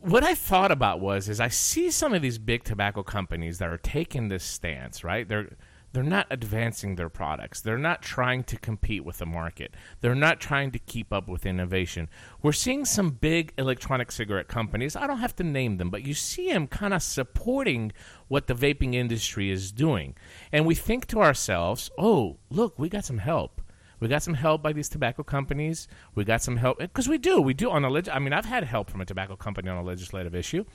what I thought about was is I see some of these big tobacco companies that are taking this stance, right? They're they're not advancing their products. They're not trying to compete with the market. They're not trying to keep up with innovation. We're seeing some big electronic cigarette companies. I don't have to name them, but you see them kind of supporting what the vaping industry is doing. And we think to ourselves, "Oh, look, we got some help." We got some help by these tobacco companies. We got some help because we do. We do on a leg. I mean, I've had help from a tobacco company on a legislative issue.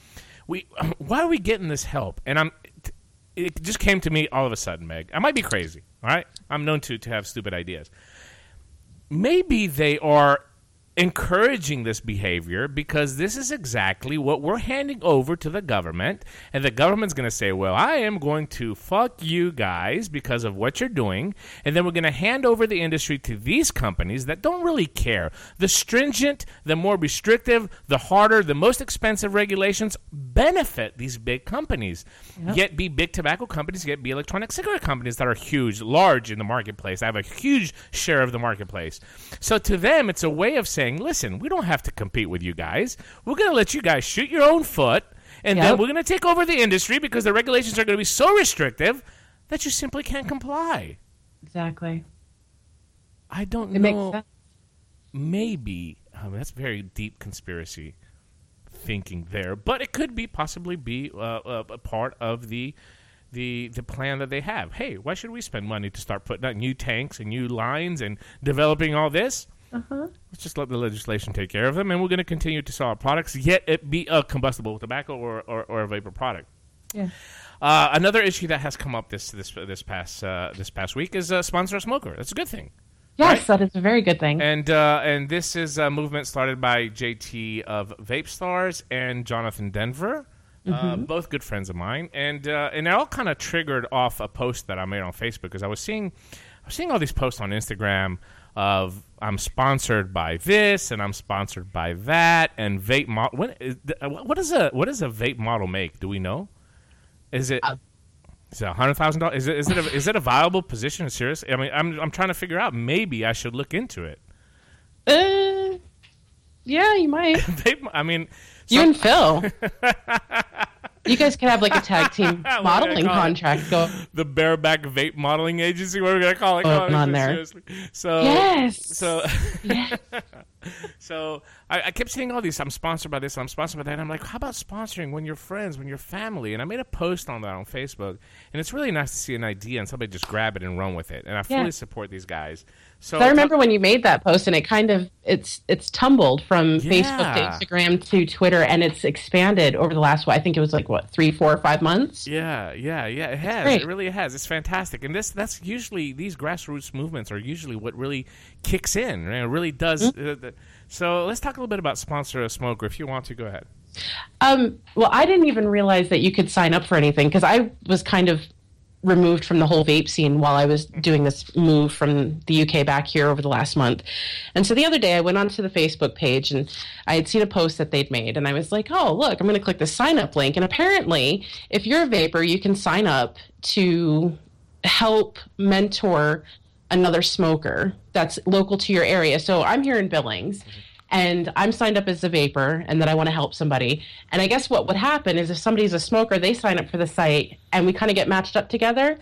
We why are we getting this help? And I'm it just came to me all of a sudden, Meg. I might be crazy. All right, I'm known to to have stupid ideas. Maybe they are encouraging this behavior because this is exactly what we're handing over to the government and the government's going to say well i am going to fuck you guys because of what you're doing and then we're going to hand over the industry to these companies that don't really care. The stringent the more restrictive the harder the most expensive regulations benefit these big companies. Yet be big tobacco companies yet be electronic cigarette companies that are huge large in the marketplace. I have a huge share of the marketplace. So to them it's a way of saying listen we don't have to compete with you guys we're going to let you guys shoot your own foot and then we're going to take over the industry because the regulations are going to be so restrictive that you simply can't comply Exactly. i don't It know maybe mean, that's very deep conspiracy thinking there, but it could be possibly be uh, a, a part of the the the plan that they have. Hey, why should we spend money to start putting out new tanks and new lines and developing all this? Uh-huh. Let's just let the legislation take care of them, and we're going to continue to sell our products, yet it be a combustible tobacco or, or, or a vapor product. Yeah. Uh, another issue that has come up this this this past uh, this past week is uh, sponsor a smoker. That's a good thing. Yes, that is a very good thing. And uh, and this is a movement started by JT of Vape Stars and Jonathan Denver, uh, Mhm. both good friends of mine, and uh, and it all kind of triggered off a post that I made on Facebook because I was seeing I was seeing all these posts on Instagram of I'm sponsored by this and I'm sponsored by that and vape model. What is, what does a what does a vape model make? Do we know? Is it? Is it a hundred thousand dollars? Is it is it a, is it a viable position? Seriously, I mean, I'm I'm trying to figure out. Maybe I should look into it. Uh, yeah, you might. They, I mean, You some- and Phil. you guys could have like a tag team What are we gonna modeling contract. Go. the bareback vape modeling agency. What are we gonna call it? Oh, Come on there. seriously. So Yes. So so I, I kept seeing all these. I'm sponsored by this. I'm sponsored by that. And I'm like, how about sponsoring when you're friends, when you're family? And I made a post on that on Facebook, and it's really nice to see an idea and somebody just grab it and run with it. And I Yeah. fully support these guys. So I remember when you made that post, and it kind of it's it's tumbled from Yeah. Facebook to Instagram to Twitter, and it's expanded over the last. What I think it was like what three, four, or five months. Yeah, yeah, yeah. It has. great. It really has. It's fantastic. And this that's usually these grassroots movements are usually what really kicks in. Right? It really does. Mm-hmm. Uh, the- so let's talk a little bit about sponsor a smoker. If you want to, go ahead. Um, well, I didn't even realize that you could sign up for anything because I was kind of removed from the whole vape scene while I was doing this move from the UK back here over the last month. And so the other day I went onto the Facebook page and I had seen a post that they'd made and I was like, "Oh, look, I'm going to click the sign up link." And apparently, if you're a vapor, you can sign up to help mentor another smoker that's local to your area. So I'm here in Billings and I'm signed up as a vapor and that I want to help somebody. And I guess what would happen is if somebody's a smoker, they sign up for the site and we kind of get matched up together.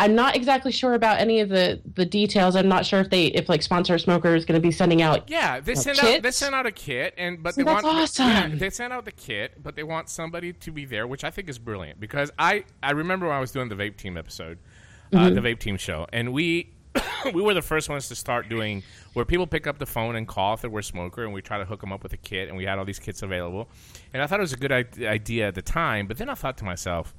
I'm not exactly sure about any of the the details. I'm not sure if they if like sponsor smoker is going to be sending out Yeah, they uh, send out they send out a kit, and but See, they that's want awesome. Yeah, they send out the kit, but they want somebody to be there, which I think is brilliant because I I remember when I was doing the vape team episode, uh, Mhm. the vape team show, and we. we were the first ones to start doing where people pick up the phone and call if they were a smoker, and we try to hook them up with a kit, and we had all these kits available. And I thought it was a good idea at the time, but then I thought to myself,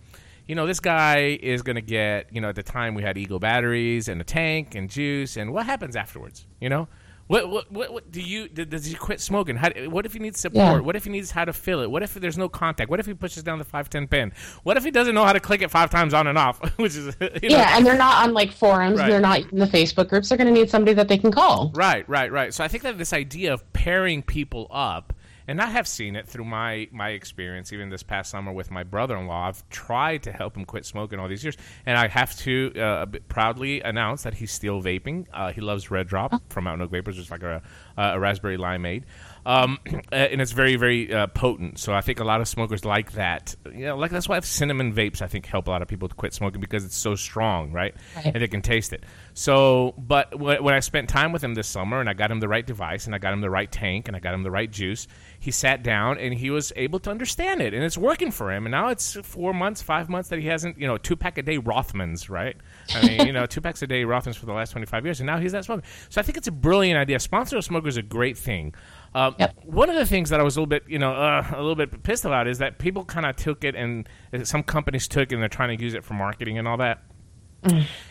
you know, this guy is going to get, you know, at the time we had eGo batteries and a tank and juice, and what happens afterwards? You know, what what what, what do you does he quit smoking? How, what if he needs support? Yeah. What if he needs how to fill it? What if there's no contact? What if he pushes down the five ten pin? What if he doesn't know how to click it five times on and off? Which is you know, Yeah, and they're not on like forums, Right. they're not in the Facebook groups. They're going to need somebody that they can call. Right, right, right. So I think that this idea of pairing people up, and I have seen it through my my experience, even this past summer with my brother-in-law. I've tried to help him quit smoking all these years, and I have to uh, proudly announce that he's still vaping. Uh, he loves Red Drop from Mountain Oak Vapors, which is like a, a raspberry limeade. Um, and it's very, very uh, potent. So I think a lot of smokers like that. You know, like that's why cinnamon vapes I think help a lot of people to quit smoking because it's so strong, right? Right. And they can taste it. So, but when I spent time with him this summer and I got him the right device and I got him the right tank and I got him the right juice, he sat down and he was able to understand it and it's working for him. And now it's four months, five months that he hasn't, you know, two pack a day Rothmans, right? I mean, you know, two packs a day Rothmans for the last 25 years and now he's not smoking. So I think it's a brilliant idea. Sponsor a smoker is a great thing. Um, One of the things that I was a little bit, you know, uh, a little bit pissed about is that people kind of took it and uh, some companies took it and they're trying to use it for marketing and all that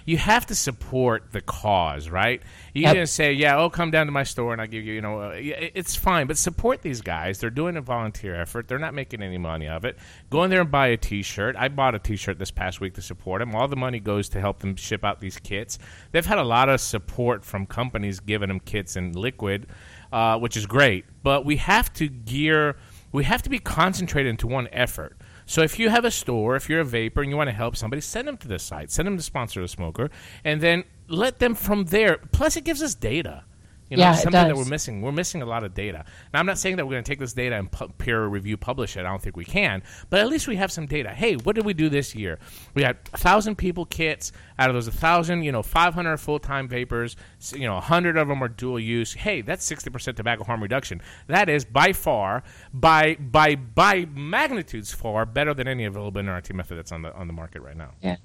you have to support the cause, right? You Yep. can say, "Yeah, oh, come down to my store and I'll give you," you know, uh, it's fine, but support these guys. They're doing a volunteer effort. They're not making any money of it. Go in there and buy a T-shirt. I bought a T-shirt this past week to support them. All the money goes to help them ship out these kits. They've had a lot of support from companies giving them kits and liquid, uh, which is great. But we have to gear. We have to be concentrated into one effort. So if you have a store, if you're a vapor and you want to help somebody, send them to the site. Send them to sponsor a smoker, and then let them from there. Plus, it gives us data. You know, Yeah, it something that we're missing. We're missing a lot of data. Now, I'm not saying that we're going to take this data and pu- peer review publish it. I don't think we can. But at least we have some data. Hey, what did we do this year? We had a thousand people kits. Out of those, a thousand, you know, 500 full time vapors. You know, 100 of them are dual use. Hey, that's 60% tobacco harm reduction. That is by far, by by by magnitudes, far better than any available NRT method that's on the on the market right now. Yeah.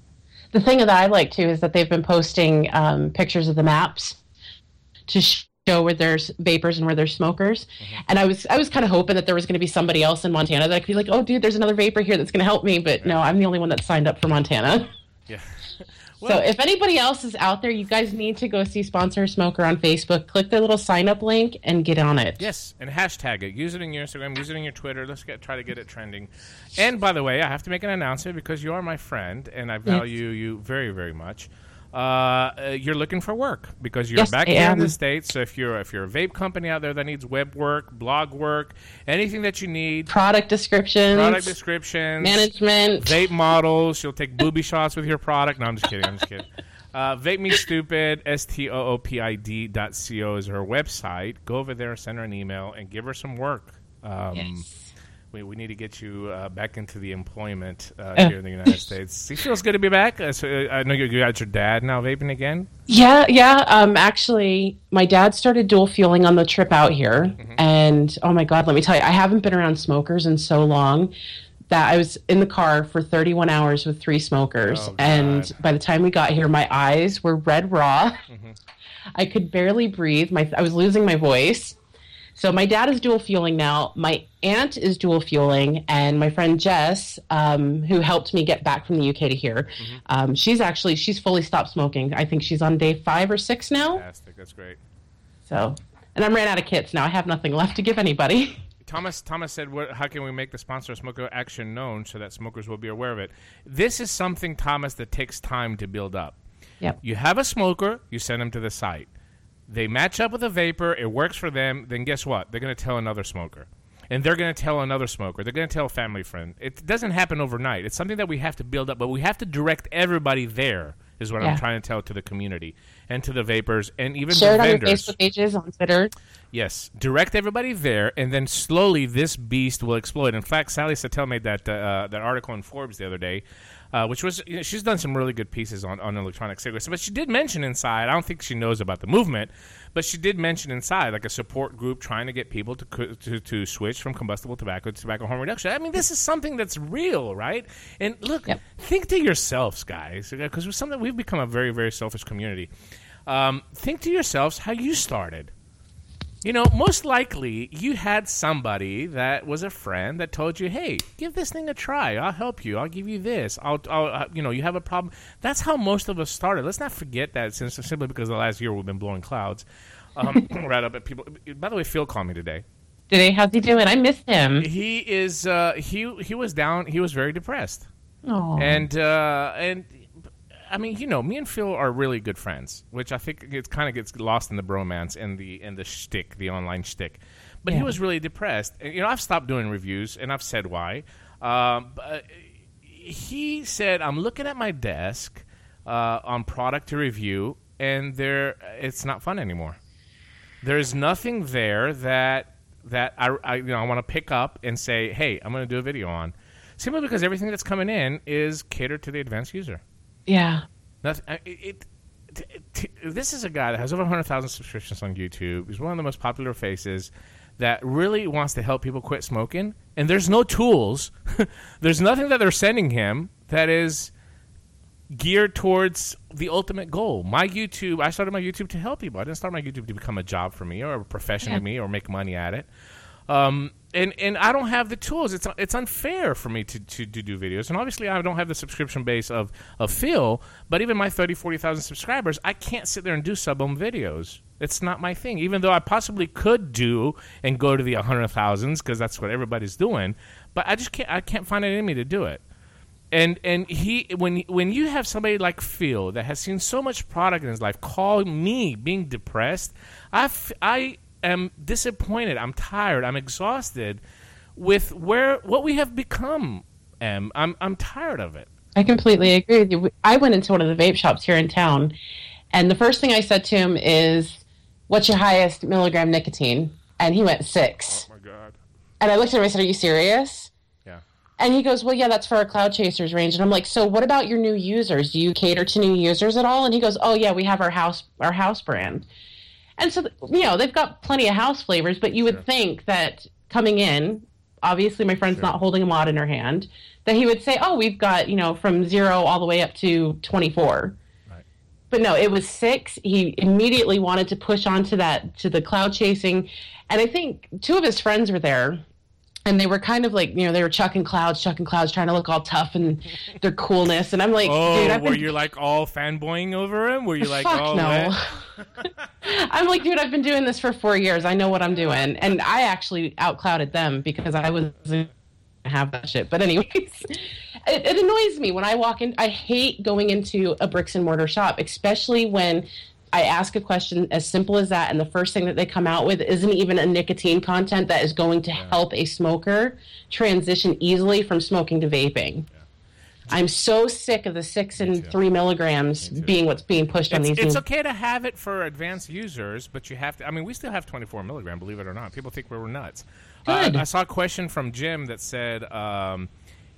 The thing that I like too is that they've been posting um, pictures of the maps to sh- show where there's vapors and where there's smokers. Mm-hmm. And I was I was kind of hoping that there was going to be somebody else in Montana that I could be like, oh, dude, there's another vapor here that's going to help me. But no, I'm the only one that signed up for Montana. Yeah. so if anybody else is out there, you guys need to go see Sponsor Smoker on Facebook. Click the little sign up link and get on it. Yes, and hashtag it. Use it in your Instagram. Use it in your Twitter. Let's get try to get it trending. And by the way, I have to make an announcement because you are my friend and I value you very, very much. Uh, uh, you're looking for work because you're Yes, back here in the states. So if you're if you're a vape company out there that needs web work, blog work, anything that you need, Product descriptions, product descriptions, management. vape models. She'll take booby shots with your product. No, I'm just kidding. I'm just kidding. Uh, vape me stupid. S T O O P I D dot co is her website. Go over there, send her an email, and give her some work. Um, We, we need to get you uh, back into the employment uh, here in the United States. It feels good to be back. Uh, so, uh, I know you, you got your dad now vaping again. Yeah, yeah. Um, actually, my dad started dual fueling on the trip out here, and oh my god, let me tell you, I haven't been around smokers in so long that I was in the car for 31 hours with three smokers, Oh, and by the time we got here, my eyes were red raw. Mm-hmm. I could barely breathe. My I was losing my voice. So my dad is dual fueling now. My aunt is dual fueling, and my friend Jess, um, who helped me get back from the UK to here, Mm-hmm. um, she's actually she's fully stopped smoking. I think she's on day five or six now. Fantastic. That's great. So, and I'm ran out of kits now. I have nothing left to give anybody. Thomas Thomas said, what, "How can we make the sponsor of Smoker Action known so that smokers will be aware of it?" This is something, Thomas, that takes time to build up. Yep. You have a smoker, you send them to the site. They match up with a vapor, it works for them. Then guess what? They're going to tell another smoker, and they're going to tell another smoker. They're going to tell a family friend. It doesn't happen overnight. It's something that we have to build up, but we have to direct everybody there. Is what I'm trying to tell to the community and to the vapors and even Share it on your. Facebook pages, on Twitter. Yes, direct everybody there, and then slowly this beast will explode. In fact, Sally Satel made that uh, that article in Forbes the other day, uh, which was you know, she's done some really good pieces on, on electronic cigarettes. But she did mention inside. I don't think she knows about the movement, but she did mention inside like a support group trying to get people to to, to switch from combustible tobacco to tobacco harm reduction. I mean, this is something that's real, right? And look, think to yourselves, guys, because something we've become a very very selfish community. Um, think to yourselves how you started. You know, most likely you had somebody that was a friend that told you, "Hey, give this thing a try. I'll help you. I'll give you this. I'll, I'll uh, you know, you have a problem." That's how most of us started. Let's not forget that, since simply because the last year we've been blowing clouds, um, right up at people. By the way, Phil called me today. Today, how's he doing? I missed him. He is. Uh, he he was down. He was very depressed. Aw. And uh, and I mean, you know, me and Phil are really good friends, which I think it kind of gets lost in the bromance and the and the shtick, the online shtick. But he was really depressed. And, you know, I've stopped doing reviews, and I've said why. Um, but he said, "I'm looking at my desk uh, on product to review, and there, it's not fun anymore. There's nothing there that that I, I you know I want to pick up and say, hey, I'm going to do a video on." Simply because everything that's coming in is catered to the advanced user. Yeah. Nothing, it, it, t- t- this is a guy that has over 100,000 subscriptions on YouTube. He's one of the most popular faces that really wants to help people quit smoking. And there's no tools, there's nothing that they're sending him that is geared towards the ultimate goal. My YouTube, I started my YouTube to help people. I didn't start my YouTube to become a job for me or a profession Yeah. to me or make money at it. Um, and, and I don't have the tools. It's it's unfair for me to, to, to do videos. And obviously, I don't have the subscription base of, of Phil. But even my 30, 40,000 subscribers, I can't sit there and do sub ohm videos. It's not my thing. Even though I possibly could do and go to the 100,000s because that's what everybody's doing. But I just can't. I can't find it in me to do it and and he when when you have somebody like Phil that has seen so much product in his life call me being depressed, I am disappointed. I'm tired. I'm exhausted with where what we have become. Em, I'm I'm tired of it. I completely agree with you. I went into one of the vape shops here in town, and the first thing I said to him is, "What's your highest milligram nicotine?" And he went six. Oh my god. And I looked at him and I said, "Are you serious?" Yeah. And he goes, "Well, yeah, that's for our cloud chasers range." And I'm like, "So what about your new users? Do you cater to new users at all?" And he goes, "Oh yeah, we have our house our house brand." And so you know they've got plenty of house flavors, but you would think that coming in, obviously my friend's not holding a mod in her hand, that he would say, "Oh, we've got you know from zero all the way up to 24." But no, it was six. He immediately wanted to push onto that to the cloud chasing, and I think two of his friends were there, and they were kind of like you know they were chucking clouds, chucking clouds, trying to look all tough and their coolness. And I'm like, oh, dude, I've were been you like all fanboying over him? Were you like, Fuck oh no. I'm like, dude, I've been doing this for four years. I know what I'm doing. And I actually outclouded them because I wasn't have that shit. But anyways, it, it annoys me when I walk in. I hate going into a bricks and mortar shop, especially when I ask a question as simple as that, and the first thing that they come out with isn't even a nicotine content that is going to help a smoker transition easily from smoking to vaping. I'm so sick of the six and three milligrams being what's being pushed on It's, these. it's new- okay to have it for advanced users, but you have to. I mean, we still have 24 milligram, believe it or not. People think we're nuts. Uh, Good. I saw a question from Jim that said um,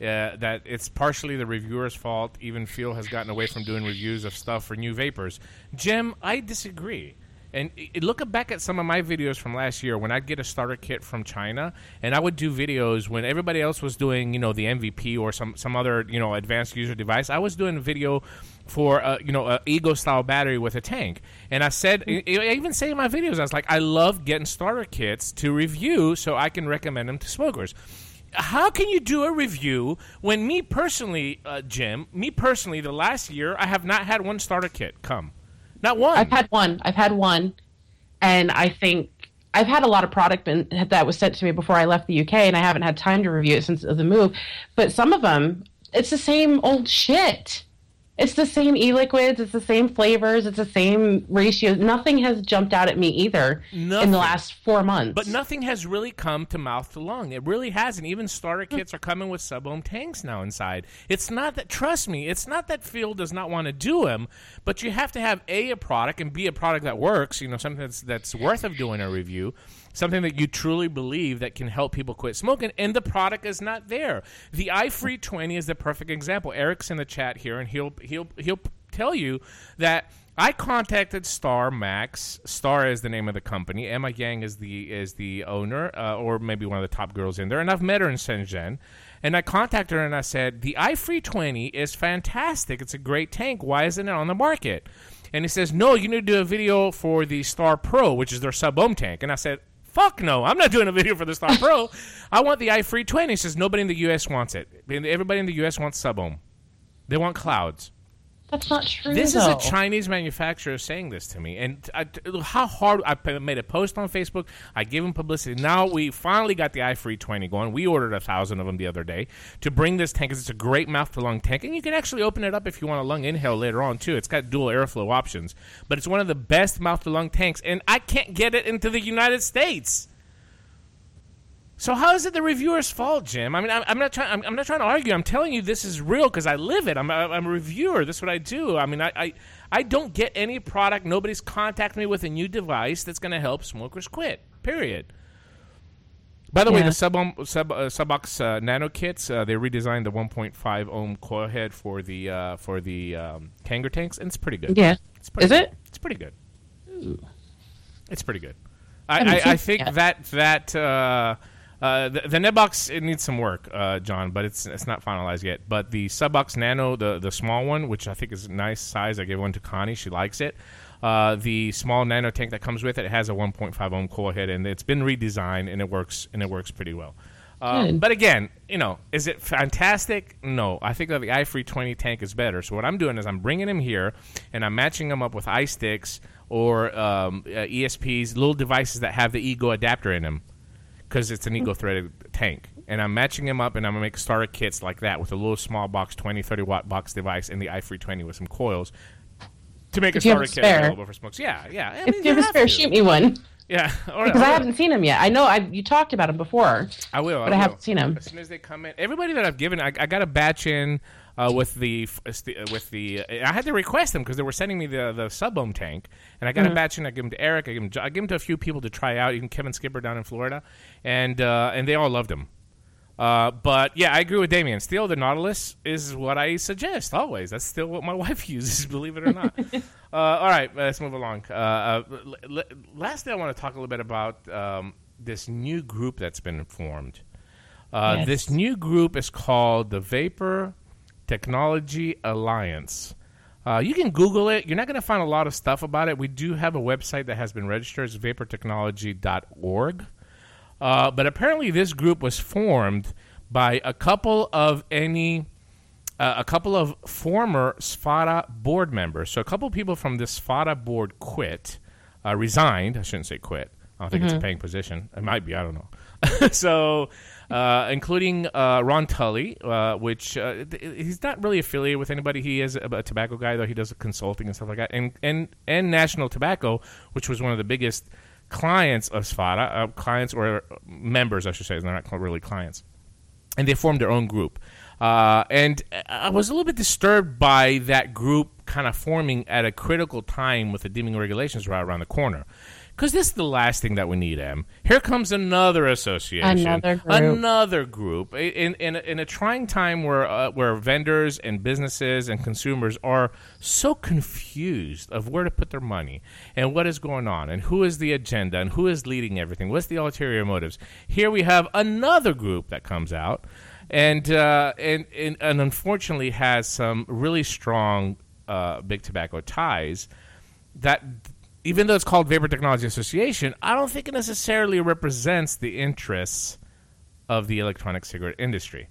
uh, that it's partially the reviewer's fault. Even Phil has gotten away from doing reviews of stuff for new vapors. Jim, I disagree. And i- i- look back at some of my videos from last year when I'd get a starter kit from China, and I would do videos when everybody else was doing, you know, the MVP or some some other, you know, advanced user device. I was doing a video for, uh, you know, a eGo style battery with a tank, and I said, I I even say in my videos, I was like, I love getting starter kits to review so I can recommend them to smokers. How can you do a review when me personally, uh, Jim, me personally, the last year I have not had one starter kit come, not one. I've had one. I've had one, and I think I've had a lot of product that was sent to me before I left the UK, and I haven't had time to review it since the move. But some of them, it's the same old shit. It's the same e-liquids. It's the same flavors. It's the same ratios. Nothing has jumped out at me either in the last four months. But nothing has really come to mouth to lung. It really hasn't. Even starter mm. kits are coming with sub ohm tanks now inside. It's not that. Trust me, it's not that Phil does not want to do them, but you have to have a a product and b a product that works. You know, something that's that's worth of doing a review. Something that you truly believe that can help people quit smoking, and the product is not there. The iFree 20 is the perfect example. Eric's in the chat here, and he'll he'll he'll tell you that I contacted Star Max. Star is the name of the company. Emma Yang is the is the owner, uh, or maybe one of the top girls in there. And I've met her in Shenzhen. And I contacted her and I said, "The iFree 20 is fantastic. It's a great tank. Why isn't it on the market?" And he says, "No, you need to do a video for the Star Pro, which is their sub ohm tank." And I said. Fuck no! I'm not doing a video for the Star Pro. I want the iFree 20. He says nobody in the U.S. wants it. Everybody in the U.S. wants sub ohm. They want clouds. That's not true. This though. is a Chinese manufacturer saying this to me, and I, how hard I made a post on Facebook. I gave him publicity. Now we finally got the iFree 20 going. We ordered a thousand of them the other day to bring this tank because It's a great mouth to lung tank, and you can actually open it up if you want a lung inhale later on too. It's got dual airflow options, but it's one of the best mouth to lung tanks, and I can't get it into the United States. So how is it the reviewer's fault, Jim? I mean, I'm, I'm not trying. I'm, I'm not trying to argue. I'm telling you this is real because I live it. I'm, a- I'm a reviewer. This is what I do. I mean, I, I, I don't get any product. Nobody's contacted me with a new device that's going to help smokers quit. Period. By the way, the sub ohm, sub uh, Subox uh, nano kits uh, they redesigned the 1.5 ohm coil head for the uh, for the um, Kanger tanks, and it's pretty good. Yeah. It's pretty Is good. it? It's pretty good. Ooh. It's pretty good. I, I, I think yet. that that uh, the, the Nebox it needs some work, uh, John, but it's it's not finalized yet. But the Subox Nano, the the small one, which I think is a nice size, I gave one to Connie. She likes it. Uh, the small nano tank that comes with it, it has a 1.5 ohm coil head, and it's been redesigned, and it works and it works pretty well. Uh, Good. but again, you know, is it fantastic? No, I think that the iFree 20 tank is better. So what I'm doing is I'm bringing him here, and I'm matching them up with iSticks or um, uh, ESPs, little devices that have the eGo adapter in them, because it's an eGo threaded tank. And I'm matching them up, and I'm gonna make starter kits like that with a little small box, 20, 30 watt box device, and the iFree 20 with some coils to make If a starter a kit available for smokes. Yeah, yeah. I If you have a spare, shoot me one. Yeah, or, Because I haven't seen him yet. I know I you talked about him before. I will, but I, will. haven't seen him. As soon as they come in, everybody that I've given, I, I got a batch in uh, with the uh, with the. Uh, I had to request them because they were sending me the the sub ohm tank, and I got a Mm-hmm. batch in. I give them to Eric. I give them, I give them to a few people to try out. Even Kevin Skipper down in Florida, and uh, and they all loved them. Uh, but yeah, I agree with Damien. Still, the Nautilus is what I suggest always. That's still what my wife uses, believe it or not. uh, all right, let's move along. Uh, uh, l- l- lastly, I want to talk a little bit about um, this new group that's been formed. Uh, Yes. This new group is called the Vapor Technology Alliance. Uh, you can Google it. You're not going to find a lot of stuff about it. We do have a website that has been registered. It's vaportechnology.org. Uh, but apparently, this group was formed by a couple of any, uh, a couple of former SFATA board members. So a couple of people from the SFATA board quit, uh, resigned. I shouldn't say quit. I don't think it's a paying position. It might be. I don't know. so, uh, including uh, Ron Tully, uh, which uh, th- he's not really affiliated with anybody. He is a, a tobacco guy, though. He does consulting and stuff like that. And and and National Tobacco, which was one of the biggest clients of SFATA, uh, clients or members, I should say. They're not really clients and they formed their own group. Uh, and I was a little bit disturbed by that group kind of forming at a critical time with the deeming regulations right around the corner. Because this is the last thing that we need, Em. Here comes another association, Another group. another group in in a, in a trying time where uh, where vendors and businesses and consumers are so confused of where to put their money and what is going on and who is the agenda and who is leading everything. What's the ulterior motives? Here we have another group that comes out and uh, and, and and unfortunately has some really strong uh, big tobacco ties that even though it's called Vapor Technology Association, I don't think it necessarily represents the interests of the electronic cigarette industry.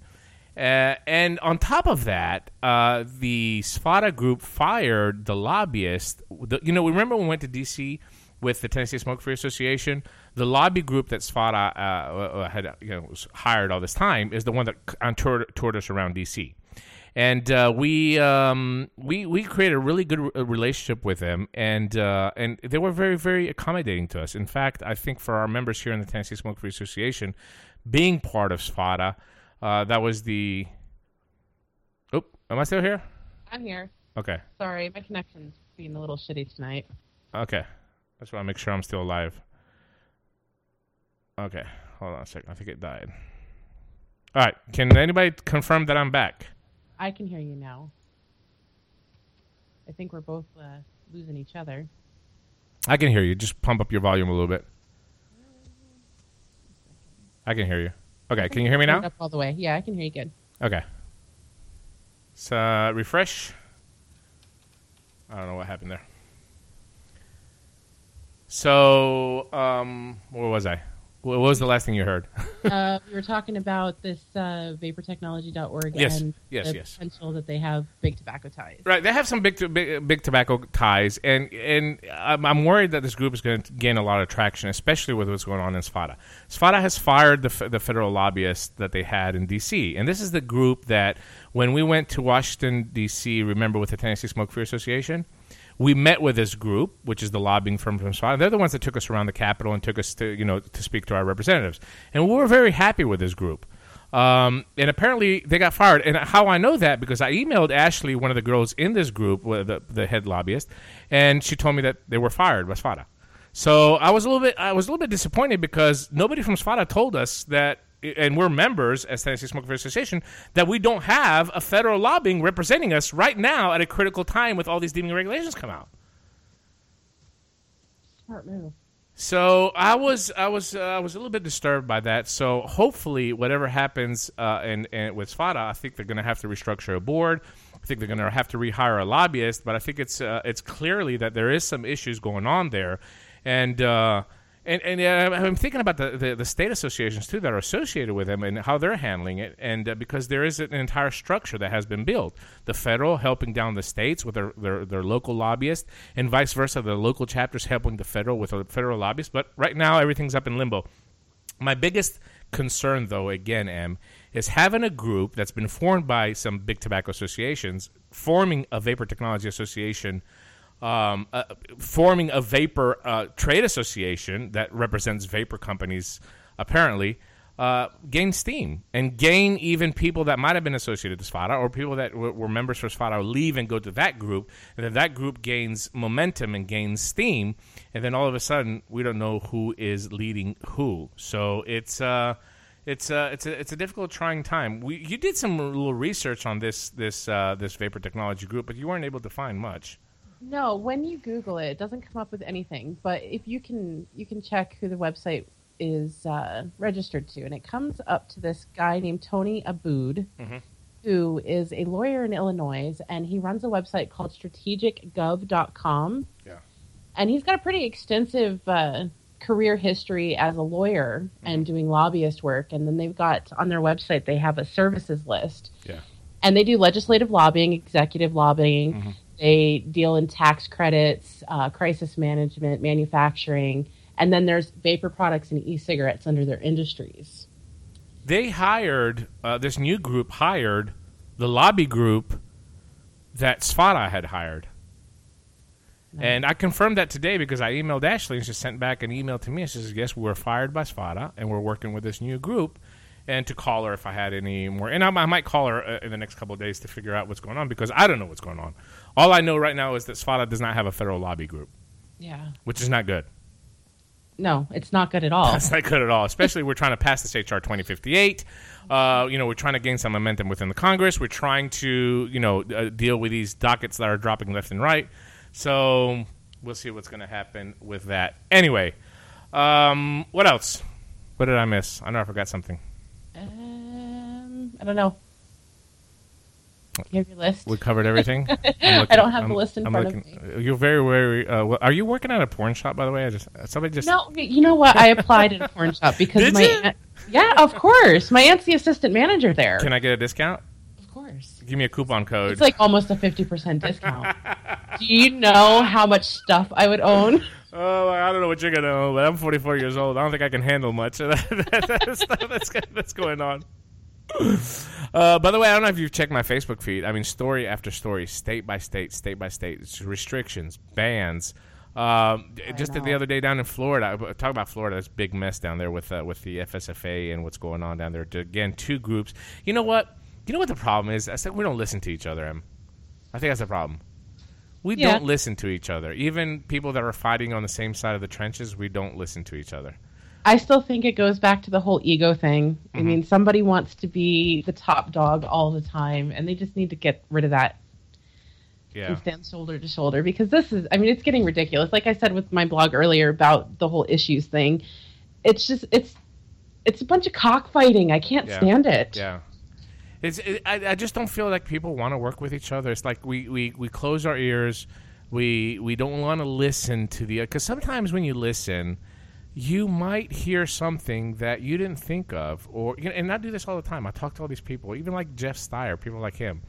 Uh, and on top of that, uh, the SFATA group fired the lobbyist. The, you know, we remember when we went to D.C. with the Tennessee Smoke Free Association? The lobby group that SFATA uh, uh, had you know, hired all this time is the one that toured, toured us around D.C and uh, we um, we we created a really good re- relationship with them, and uh, and they were very very accommodating to us. In fact, I think for our members here in the Tennessee Smoke Free Association, being part of SFATA, uh, that was the. Oh, am I still here? I'm here. Okay, Sorry, my connection's being a little shitty tonight. okay. I just want to make sure I'm still alive. Okay, hold on a second. I think it died. All right, can anybody confirm that I'm back? I can hear you now. I think we're both uh, losing each other. I can hear you. Just pump up your volume a little bit. I can hear you. Okay, can you hear me now? Up all the way. Yeah, I can hear you good. Okay. So uh, refresh. I don't know what happened there. So, um, where was I? What was the last thing you heard? uh, we were talking about this uh, vaportechnology.org Yes, and yes, the yes. potential that they have big tobacco ties. Right, they have some big, to, big, big tobacco ties, and and I'm, I'm worried that this group is going to gain a lot of traction, especially with what's going on in SFATA. SFATA has fired the, f- the federal lobbyist that they had in D.C., and this is the group that when we went to Washington D.C., remember with the Tennessee Smoke Free Association, we met with this group, which is the lobbying firm from SFATA. They're the ones that took us around the Capitol and took us to you know to speak to our representatives, and we were very happy with this group. Um, and apparently they got fired. And how I know that because I emailed Ashley, one of the girls in this group, the, the head lobbyist, and she told me that they were fired by SFATA. So I was a little bit I was a little bit disappointed because nobody from SFATA told us that, and we're members as Tennessee Smoke Free Association, that we don't have a federal lobbying representing us right now at a critical time with all these deeming regulations come out. Smart move. So I was I was uh, I was a little bit disturbed by that. So hopefully, whatever happens uh, and and with SFATA, I think they're going to have to restructure a board. I think they're going to have to rehire a lobbyist. But I think it's uh, it's clearly that there is some issues going on there, and. And and uh, I'm thinking about the, the, the state associations too that are associated with them and how they're handling it. And uh, because there is an entire structure that has been built, the federal helping down the states with their, their, their local lobbyists, and vice versa, the local chapters helping the federal with the federal lobbyists. But right now, everything's up in limbo. My biggest concern, though, again, Em, is having a group that's been formed by some big tobacco associations, forming a vapor technology association um, uh, forming a vapor uh, trade association that represents vapor companies, apparently, uh, gain steam and gain even people that might have been associated to SFATA or people that w- were members for SFATA leave and go to that group, and then that group gains momentum and gains steam, and then all of a sudden we don't know who is leading who. So it's. Uh, it's uh, it's a it's a difficult, trying time. We you did some little research on this this uh, this vapor technology group, but you weren't able to find much. No, when you Google it, it doesn't come up with anything. But if you can, you can check who the website is uh, registered to, and it comes up to this guy named Tony Abboud, Mhm. who is a lawyer in Illinois, and he runs a website called strategicgov.com. Yeah. And he's got a pretty extensive uh, career history as a lawyer and doing lobbyist work. And then they've got on their website they have a services list, Yeah. and they do legislative lobbying, executive lobbying. Mm-hmm. They deal in tax credits, uh, crisis management, manufacturing, and then there's vapor products and e-cigarettes under their industries. They hired uh, this new group hired the lobby group that SFATA had hired. And I confirmed that today because I emailed Ashley and she sent back an email to me and she says, Yes, we were fired by SFATA and we're working with this new group. and to call her if I had any more. And I, I might call her uh, in the next couple of days to figure out what's going on because I don't know what's going on. All I know right now is that SFATA does not have a federal lobby group, Yeah. which is not good. No, it's not good at all. That's not good at all. Especially we're trying to pass this HR 2058. Uh, you know, we're trying to gain some momentum within the Congress. We're trying to, you know, uh, deal with these dockets that are dropping left and right. So we'll see what's going to happen with that. Anyway, um, what else? What did I miss? I know I forgot something. Um, I don't know. You have your list. We covered everything. I'm I don't have I'm- the list in I'm front looking- of me. You're very, very. Uh, well, are you working at a porn shop, by the way? I just somebody just. No, you know what? I applied at a porn shop because Did my you? aunt, yeah, of course, my aunt's the assistant manager there. Can I get a discount? Of course, Give me a coupon code. it's like almost a fifty percent discount. Do you know how much stuff I would own? Oh, I don't know what you're gonna own, but I'm 44 years old. I don't think I can handle much of that, that stuff that's, that's going on. Uh, by the way, I don't know if you've checked my Facebook feed. I mean, story after story, state by state, state by state, it's restrictions, bans. Um, just the other day down in Florida, I- talk about Florida. It's a big mess down there with uh, with the FSFA and what's going on down there. Again, two groups. You know what? You know what the problem is? I said we don't listen to each other. Em. I think that's the problem. We Yeah. don't listen to each other. Even people that are fighting on the same side of the trenches, we don't listen to each other. I still think it goes back to the whole ego thing. I Mm-hmm. mean, somebody wants to be the top dog all the time, and they just need to get rid of that Yeah. and stand shoulder to shoulder because this is, I mean, it's getting ridiculous. Like I said with my blog earlier about the whole issues thing, it's just, it's, it's a bunch of cockfighting. I can't Yeah. stand it. Yeah. It's, it, I, I just don't feel like people want to work with each other. It's like we, we, we close our ears. We we don't want to listen to the because sometimes when you listen, you might hear something that you didn't think of, or you know, and I do this all the time. I talk to all these people, even like Jeff Stier, people like him.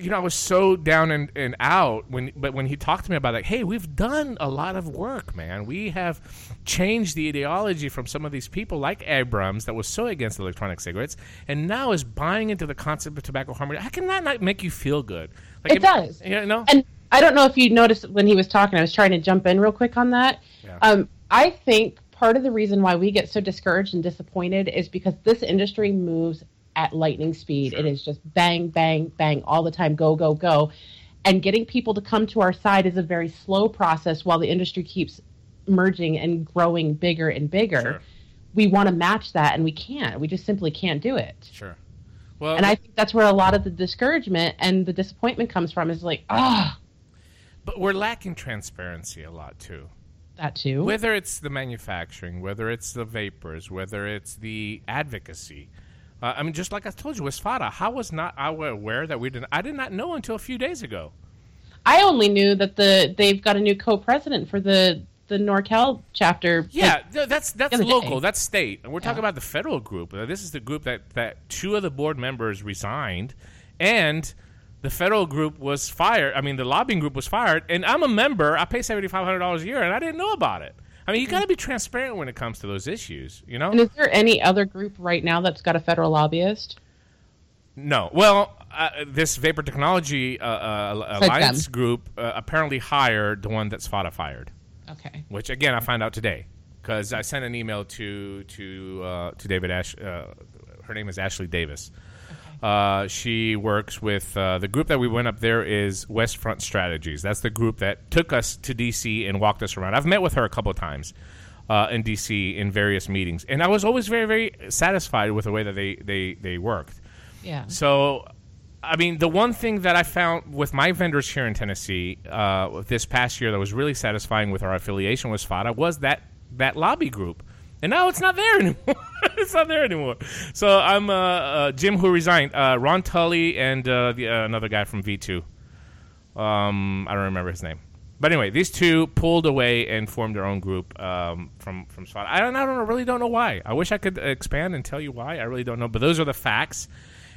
You know, I was so down and, and out when, but when he talked to me about like, hey, we've done a lot of work, man. We have changed the ideology from some of these people like Abrams that was so against electronic cigarettes, and now is buying into the concept of tobacco harm. How can that not make you feel good? Like It does. You know, And I don't know if you noticed when he was talking, I was trying to jump in real quick on that. Yeah. Um, I think part of the reason why we get so discouraged and disappointed is because this industry moves at lightning speed. It is just bang, bang, bang all the time, go, go, go. And getting people to come to our side is a very slow process while the industry keeps merging and growing bigger and bigger. Sure. We want to match that and we can't. We just simply can't do it. Sure. Well, And I think that's where a lot of the discouragement and the disappointment comes from is like, ah, but we're lacking transparency a lot too. That too. Whether it's the manufacturing, whether it's the vapors, whether it's the advocacy. Uh, I mean, just like I told you with FATA, how was not I aware that we didn't? I did not know until a few days ago. I only knew that the they've got a new co-president for the the NorCal chapter. Yeah, th- that's that's other day. local, that's state, and we're talking about the federal group. Uh, this is the group that that two of the board members resigned, and the federal group was fired. I mean, the lobbying group was fired, and I'm a member. I pay seventy five hundred dollars a year, and I didn't know about it. I mean, you got to be transparent when it comes to those issues. You know, And is there any other group right now that's got a federal lobbyist? No. Well, uh, this vapor technology uh, uh, alliance them. group uh, apparently hired the one that's FATA fired, Okay. which again I found out today because I sent an email to to uh, to David Ash. Uh, her name is Ashley Davis. Uh, she works with uh, the group that we went up there is West Front Strategies. That's the group that took us to DC and walked us around. I've met with her a couple of times uh, in DC in various meetings, and I was always very very satisfied with the way that they they they worked. Yeah. So, I mean, the one thing that I found with my vendors here in Tennessee uh, this past year that was really satisfying with our affiliation with FADA was that that lobby group. And now it's not there anymore. it's not there anymore. So I'm uh, uh, Jim, who resigned, uh, Ron Tully, and uh, the, uh, another guy from V2. Um, I don't remember his name. But anyway, these two pulled away and formed their own group um, from from SWAT. I don't, I don't really don't know why. I wish I could expand and tell you why. I really don't know. But those are the facts,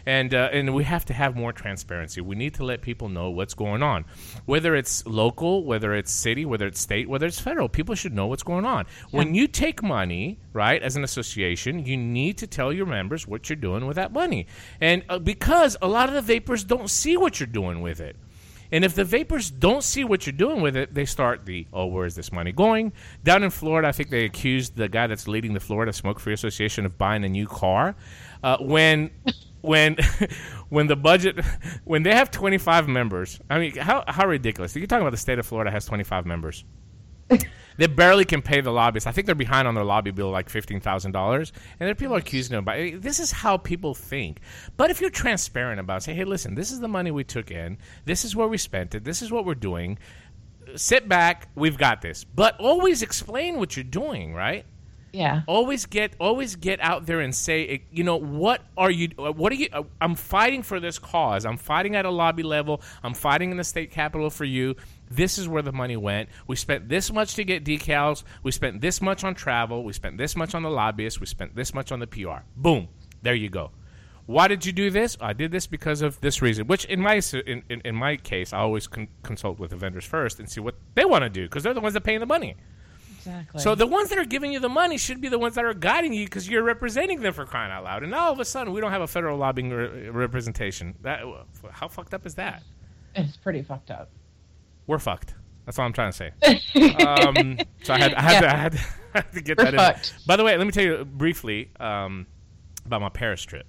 and uh, and we have to have more transparency. We need to let people know what's going on, whether it's local, whether it's city, whether it's state, whether it's federal. People should know what's going on. When you take money, right, as an association, you need to tell your members what you're doing with that money, and uh, because a lot of the vapors don't see what you're doing with it And if the vapors don't see what you're doing with it, they start the, oh, where is this money going? Down in Florida, I think they accused the guy that's leading the Florida Smoke Free Association of buying a new car. Uh, when when when the budget when they have 25 members i mean how, how ridiculous. You're talking about the state of florida has 25 members. They barely can pay the lobbyists i think they're behind on their lobby bill like $15000 and there are people accusing them about eh, this is how people think. But if you're transparent about it, say hey listen this is the money we took in. This is where we spent it. This is what we're doing. Sit back. We've got this. But always explain what you're doing right Yeah. always get always get out there and say eh, you know what are you uh, what are you uh, i'm fighting for this cause. I'm fighting at a lobby level. I'm fighting in the state capitol for you. This is where the money went. We spent this much to get decals. We spent this much on travel. We spent this much on the lobbyists. We spent this much on the pr boom. There you go. Why did you do this? I did this because of this reason which in my in, in, in my case i always con- consult with the vendors first and see what they want to do because they're the ones that pay the money Exactly. so the ones that are giving you the money should be the ones that are guiding you because you're representing them for crying out loud. And now all of a sudden we don't have a federal lobbying re- representation. That how fucked up is that? it's pretty fucked up. We're fucked. That's all I'm trying to say. um, so I had I had, to, I had, to, I had to get We're that fucked. in. By the way, let me tell you briefly um, about my Paris trip.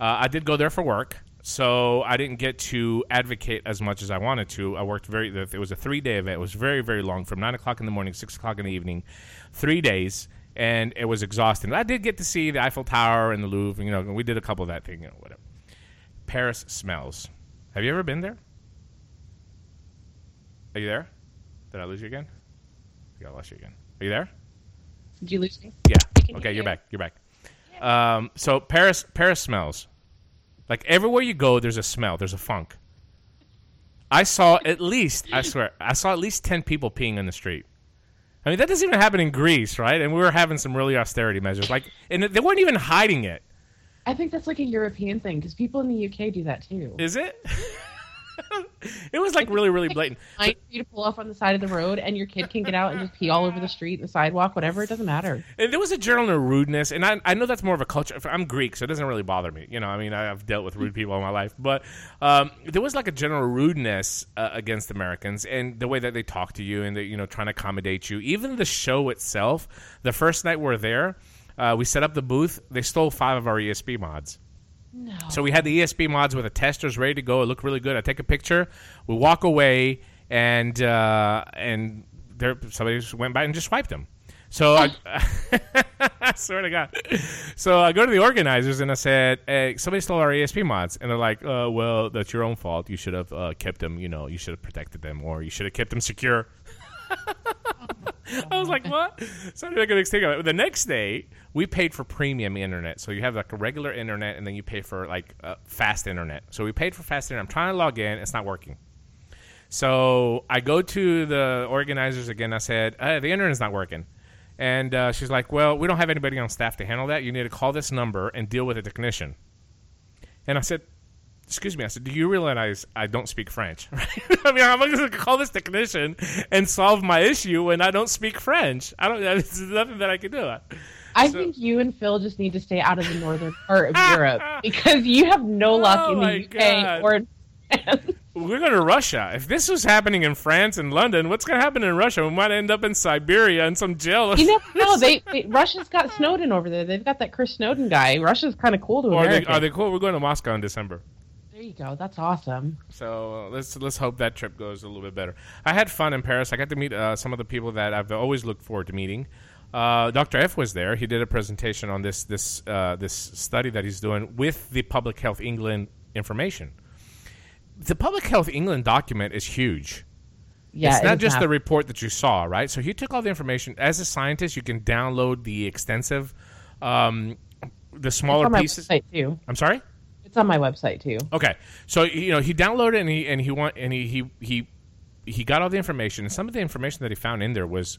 Uh, I did go there for work, so I didn't get to advocate as much as I wanted to. I worked very. It was a three day event. It was very very long, from nine o'clock in the morning, six o'clock in the evening, three days, and it was exhausting. I did get to see the Eiffel Tower and the Louvre. You know, we did a couple of that thing. You know, whatever. Paris smells. Have you ever been there? Are you there? Did I lose you again? I lost you again. Are you there? Did you lose me? Yeah. Okay, you're you. back. You're back. Um, so Paris, Paris smells. Like everywhere you go, there's a smell. There's a funk. I saw at least, I swear, I saw at least ten people peeing in the street. I mean, that doesn't even happen in Greece, right? And we were having some really austerity measures, like, and they weren't even hiding it. I think that's like a European thing because people in the UK do that too. Is it? it was like really, really blatant. I need you to pull off on the side of the road, and your kid can get out and just pee all over the street, the sidewalk, whatever. It doesn't matter. And there was a general rudeness, and I, I know that's more of a culture. I'm Greek, so it doesn't really bother me. You know, I mean, I've dealt with rude people all my life, but um, there was like a general rudeness uh, against Americans, and the way that they talk to you, and they, you know, trying to accommodate you. Even the show itself, the first night we're there, uh, we set up the booth. They stole five of our ESP mods. No. So we had the ESP mods with the testers ready to go. It looked really good. I take a picture. We walk away, and uh, and there somebody just went by and just swiped them. So I, I swear to God. So I go to the organizers and I said, hey, somebody stole our ESP mods, and they're like, uh, well, that's your own fault. You should have uh, kept them. You know, you should have protected them, or you should have kept them secure. I was like, what? So I make a big thing it. The next day, we paid for premium internet. So you have like a regular internet, and then you pay for like uh, fast internet. So we paid for fast internet. I'm trying to log in. It's not working. So I go to the organizers again. I said, uh, the internet's not working. And uh, she's like, well, we don't have anybody on staff to handle that. You need to call this number and deal with a technician. And I said, excuse me. I said, do you realize I don't speak French? I mean, I'm going to call this technician and solve my issue when I don't speak French. I don't. There's nothing that I can do. I think you and Phil just need to stay out of the northern part of Europe because you have no oh luck Oh in the UK God. or. We're going to Russia. If this was happening in France and London, what's going to happen in Russia? We might end up in Siberia in some jail. You never know. They, they Russia's got Snowden over there. They've got that Chris Snowdon guy. Russia's kind of cool to Or are they, America. are they cool? We're going to Moscow in December. There you go. That's awesome. So uh, let's let's hope that trip goes a little bit better. I had fun in Paris. I got to meet uh, some of the people that I've always looked forward to meeting. Uh, Dr. F was there. He did a presentation on this this uh, this study that he's doing with the Public Health England information. The Public Health England document is huge. Yeah, it's not is just not- the report that you saw, right? So he took all the information. As a scientist, you can download the extensive, um, the smaller pieces. I'm sorry. It's on my website too. Okay, so you know he downloaded and he and he want and he he he he got all the information and some of the information that he found in there was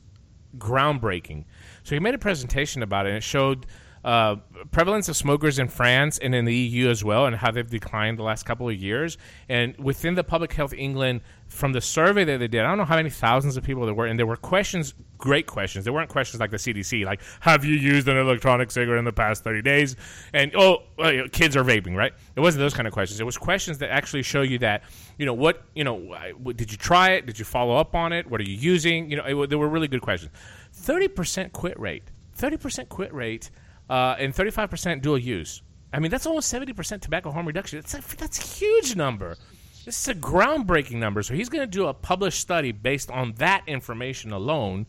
groundbreaking. So he made a presentation about it and it showed uh, prevalence of smokers in France and in the EU as well and how they've declined the last couple of years. And within the Public Health England, from the survey that they did, I don't know how many thousands of people there were, and there were questions great questions. They weren't questions like the CDC, like "Have you used an electronic cigarette in the past thirty days?" and "Oh, know, kids are vaping," right? It wasn't those kind of questions. It was questions that actually show you that you know what you know. Did you try it? Did you follow up on it? What are you using? You know, it, they were really good questions. Thirty percent quit rate. Thirty percent quit rate, uh, and thirty-five percent dual use. I mean, that's almost seventy percent tobacco harm reduction. That's a, that's a huge number. This is a groundbreaking number. So he's going to do a published study based on that information alone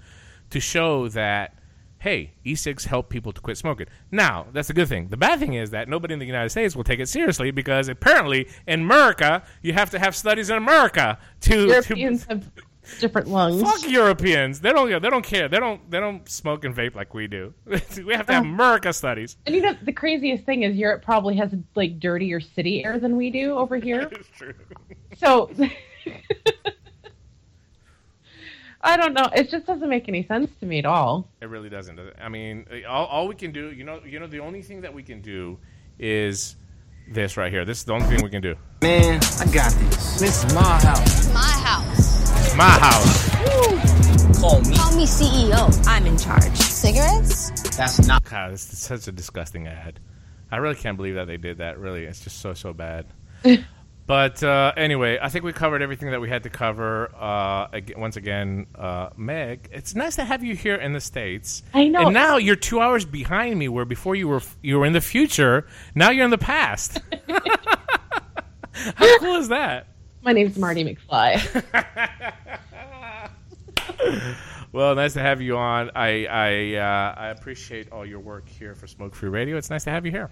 to show that hey, e-cigs help people to quit smoking. Now, that's a good thing. The bad thing is that nobody in the United States will take it seriously because apparently in America you have to have studies in America to Europeans to have different lungs. Fuck Europeans. They don't they don't care. They don't they don't smoke and vape like we do. we have to have Oh. America studies. And you know, the craziest thing is Europe probably has like dirtier city air than we do over here. It's true. So I don't know. It just doesn't make any sense to me at all. It really doesn't. Does it? I mean, all, all we can do, you know, you know, the only thing that we can do is this right here. This is the only thing we can do. Man, I got this. This is my house. My house. My house. Call me. Call me CEO. I'm in charge. Cigarettes? That's not. God, this is such a disgusting ad. I really can't believe that they did that. Really, it's just so so bad. but uh, anyway, I think we covered everything that we had to cover. Uh, ag- once again, uh, Meg, it's nice to have you here in the states. I know. And now you're two hours behind me, where before you were you were in the future. Now you're in the past. How cool is that? My name's Marty McFly. Well, nice to have you on. I I uh, I appreciate all your work here for Smoke Free Radio. It's nice to have you here.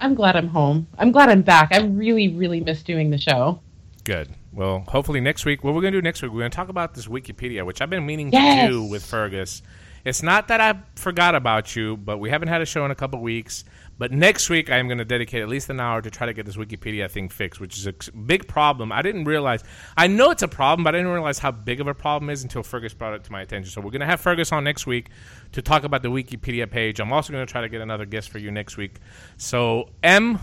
I'm glad I'm home. I'm glad I'm back. I really, really miss doing the show. Good. Well, hopefully next week. What we're going to do next week? We're going to talk about this Wikipedia, which I've been meaning Yes. to do with Fergus. It's not that I forgot about you, but we haven't had a show in a couple weeks. But next week, I am going to dedicate at least an hour to try to get this Wikipedia thing fixed, which is a big problem. I didn't realize. I know it's a problem, but I didn't realize how big of a problem it is until Fergus brought it to my attention. So we're going to have Fergus on next week to talk about the Wikipedia page. I'm also going to try to get another guest for you next week. So Em,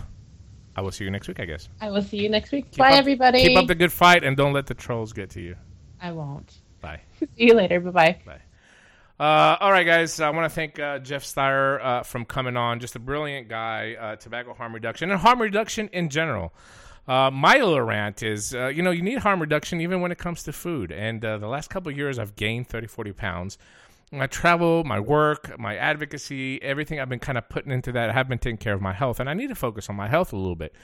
I will see you next week, I guess. I will see you next week. Keep Bye, up- everybody. Keep up the good fight and don't let the trolls get to you. I won't. Bye. See you later. Bye bye bye. Uh, all right, guys. I want to thank uh, Jeff Stier uh, from coming on. Just a brilliant guy. Uh, tobacco harm reduction and harm reduction in general. Uh, my little rant is, uh, you know, you need harm reduction even when it comes to food. And the last couple years, I've gained 30, 40 pounds. My travel, my work, my advocacy, everything I've been kind of putting into that, I have been taking care of my health. And I need to focus on my health a little bit.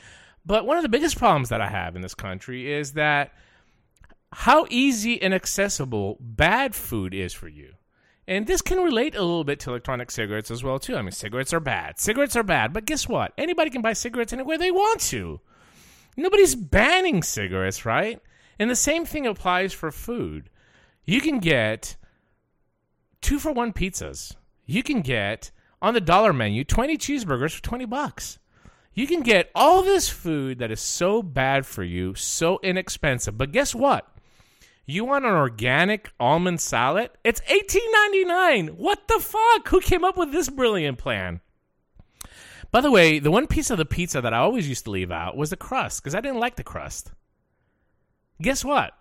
But one of the biggest problems that I have in this country is that how easy and accessible bad food is for you. And this can relate a little bit to electronic cigarettes as well too. I mean, cigarettes are bad. Cigarettes are bad, but guess what? Anybody can buy cigarettes anywhere they want to. Nobody's banning cigarettes, right? And the same thing applies for food. You can get two for one pizzas. You can get on the dollar menu 20 cheeseburgers for 20 bucks. You can get all this food that is so bad for you, so inexpensive. But guess what? You want an organic almond salad? It's $18.99. What the fuck? Who came up with this brilliant plan? By the way, the one piece of the pizza that I always used to leave out was the crust because I didn't like the crust. Guess what?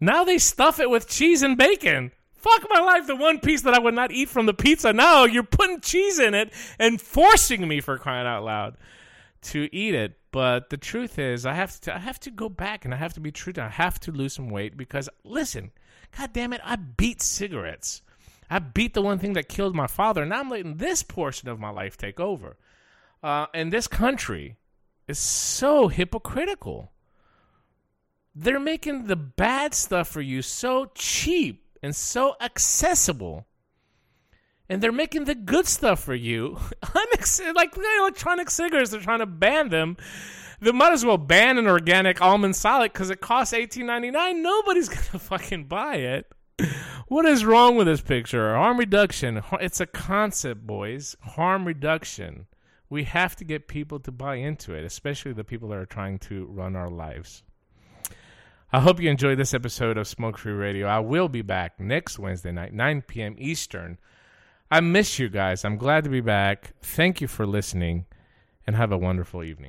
Now they stuff it with cheese and bacon. Fuck my life, the one piece that I would not eat from the pizza. Now you're putting cheese in it and forcing me for crying out loud to eat it. But the truth is, I have to I have to go back and I have to be true to I have to lose some weight because listen, god damn it, I beat cigarettes. I beat the one thing that killed my father. Now I'm letting this portion of my life take over. Uh, and this country is so hypocritical. They're making the bad stuff for you so cheap and so accessible. And they're making the good stuff for you. Like electronic cigarettes, they're trying to ban them. They might as well ban an organic almond salad because it costs eighteen ninety nine. Nobody's gonna fucking buy it. What is wrong with this picture? Harm reduction. It's a concept, boys. Harm reduction. We have to get people to buy into it, especially the people that are trying to run our lives. I hope you enjoyed this episode of Smoke Free Radio. I will be back next Wednesday night, 9 p.m. Eastern. I miss you guys. I'm glad to be back. Thank you for listening and have a wonderful evening.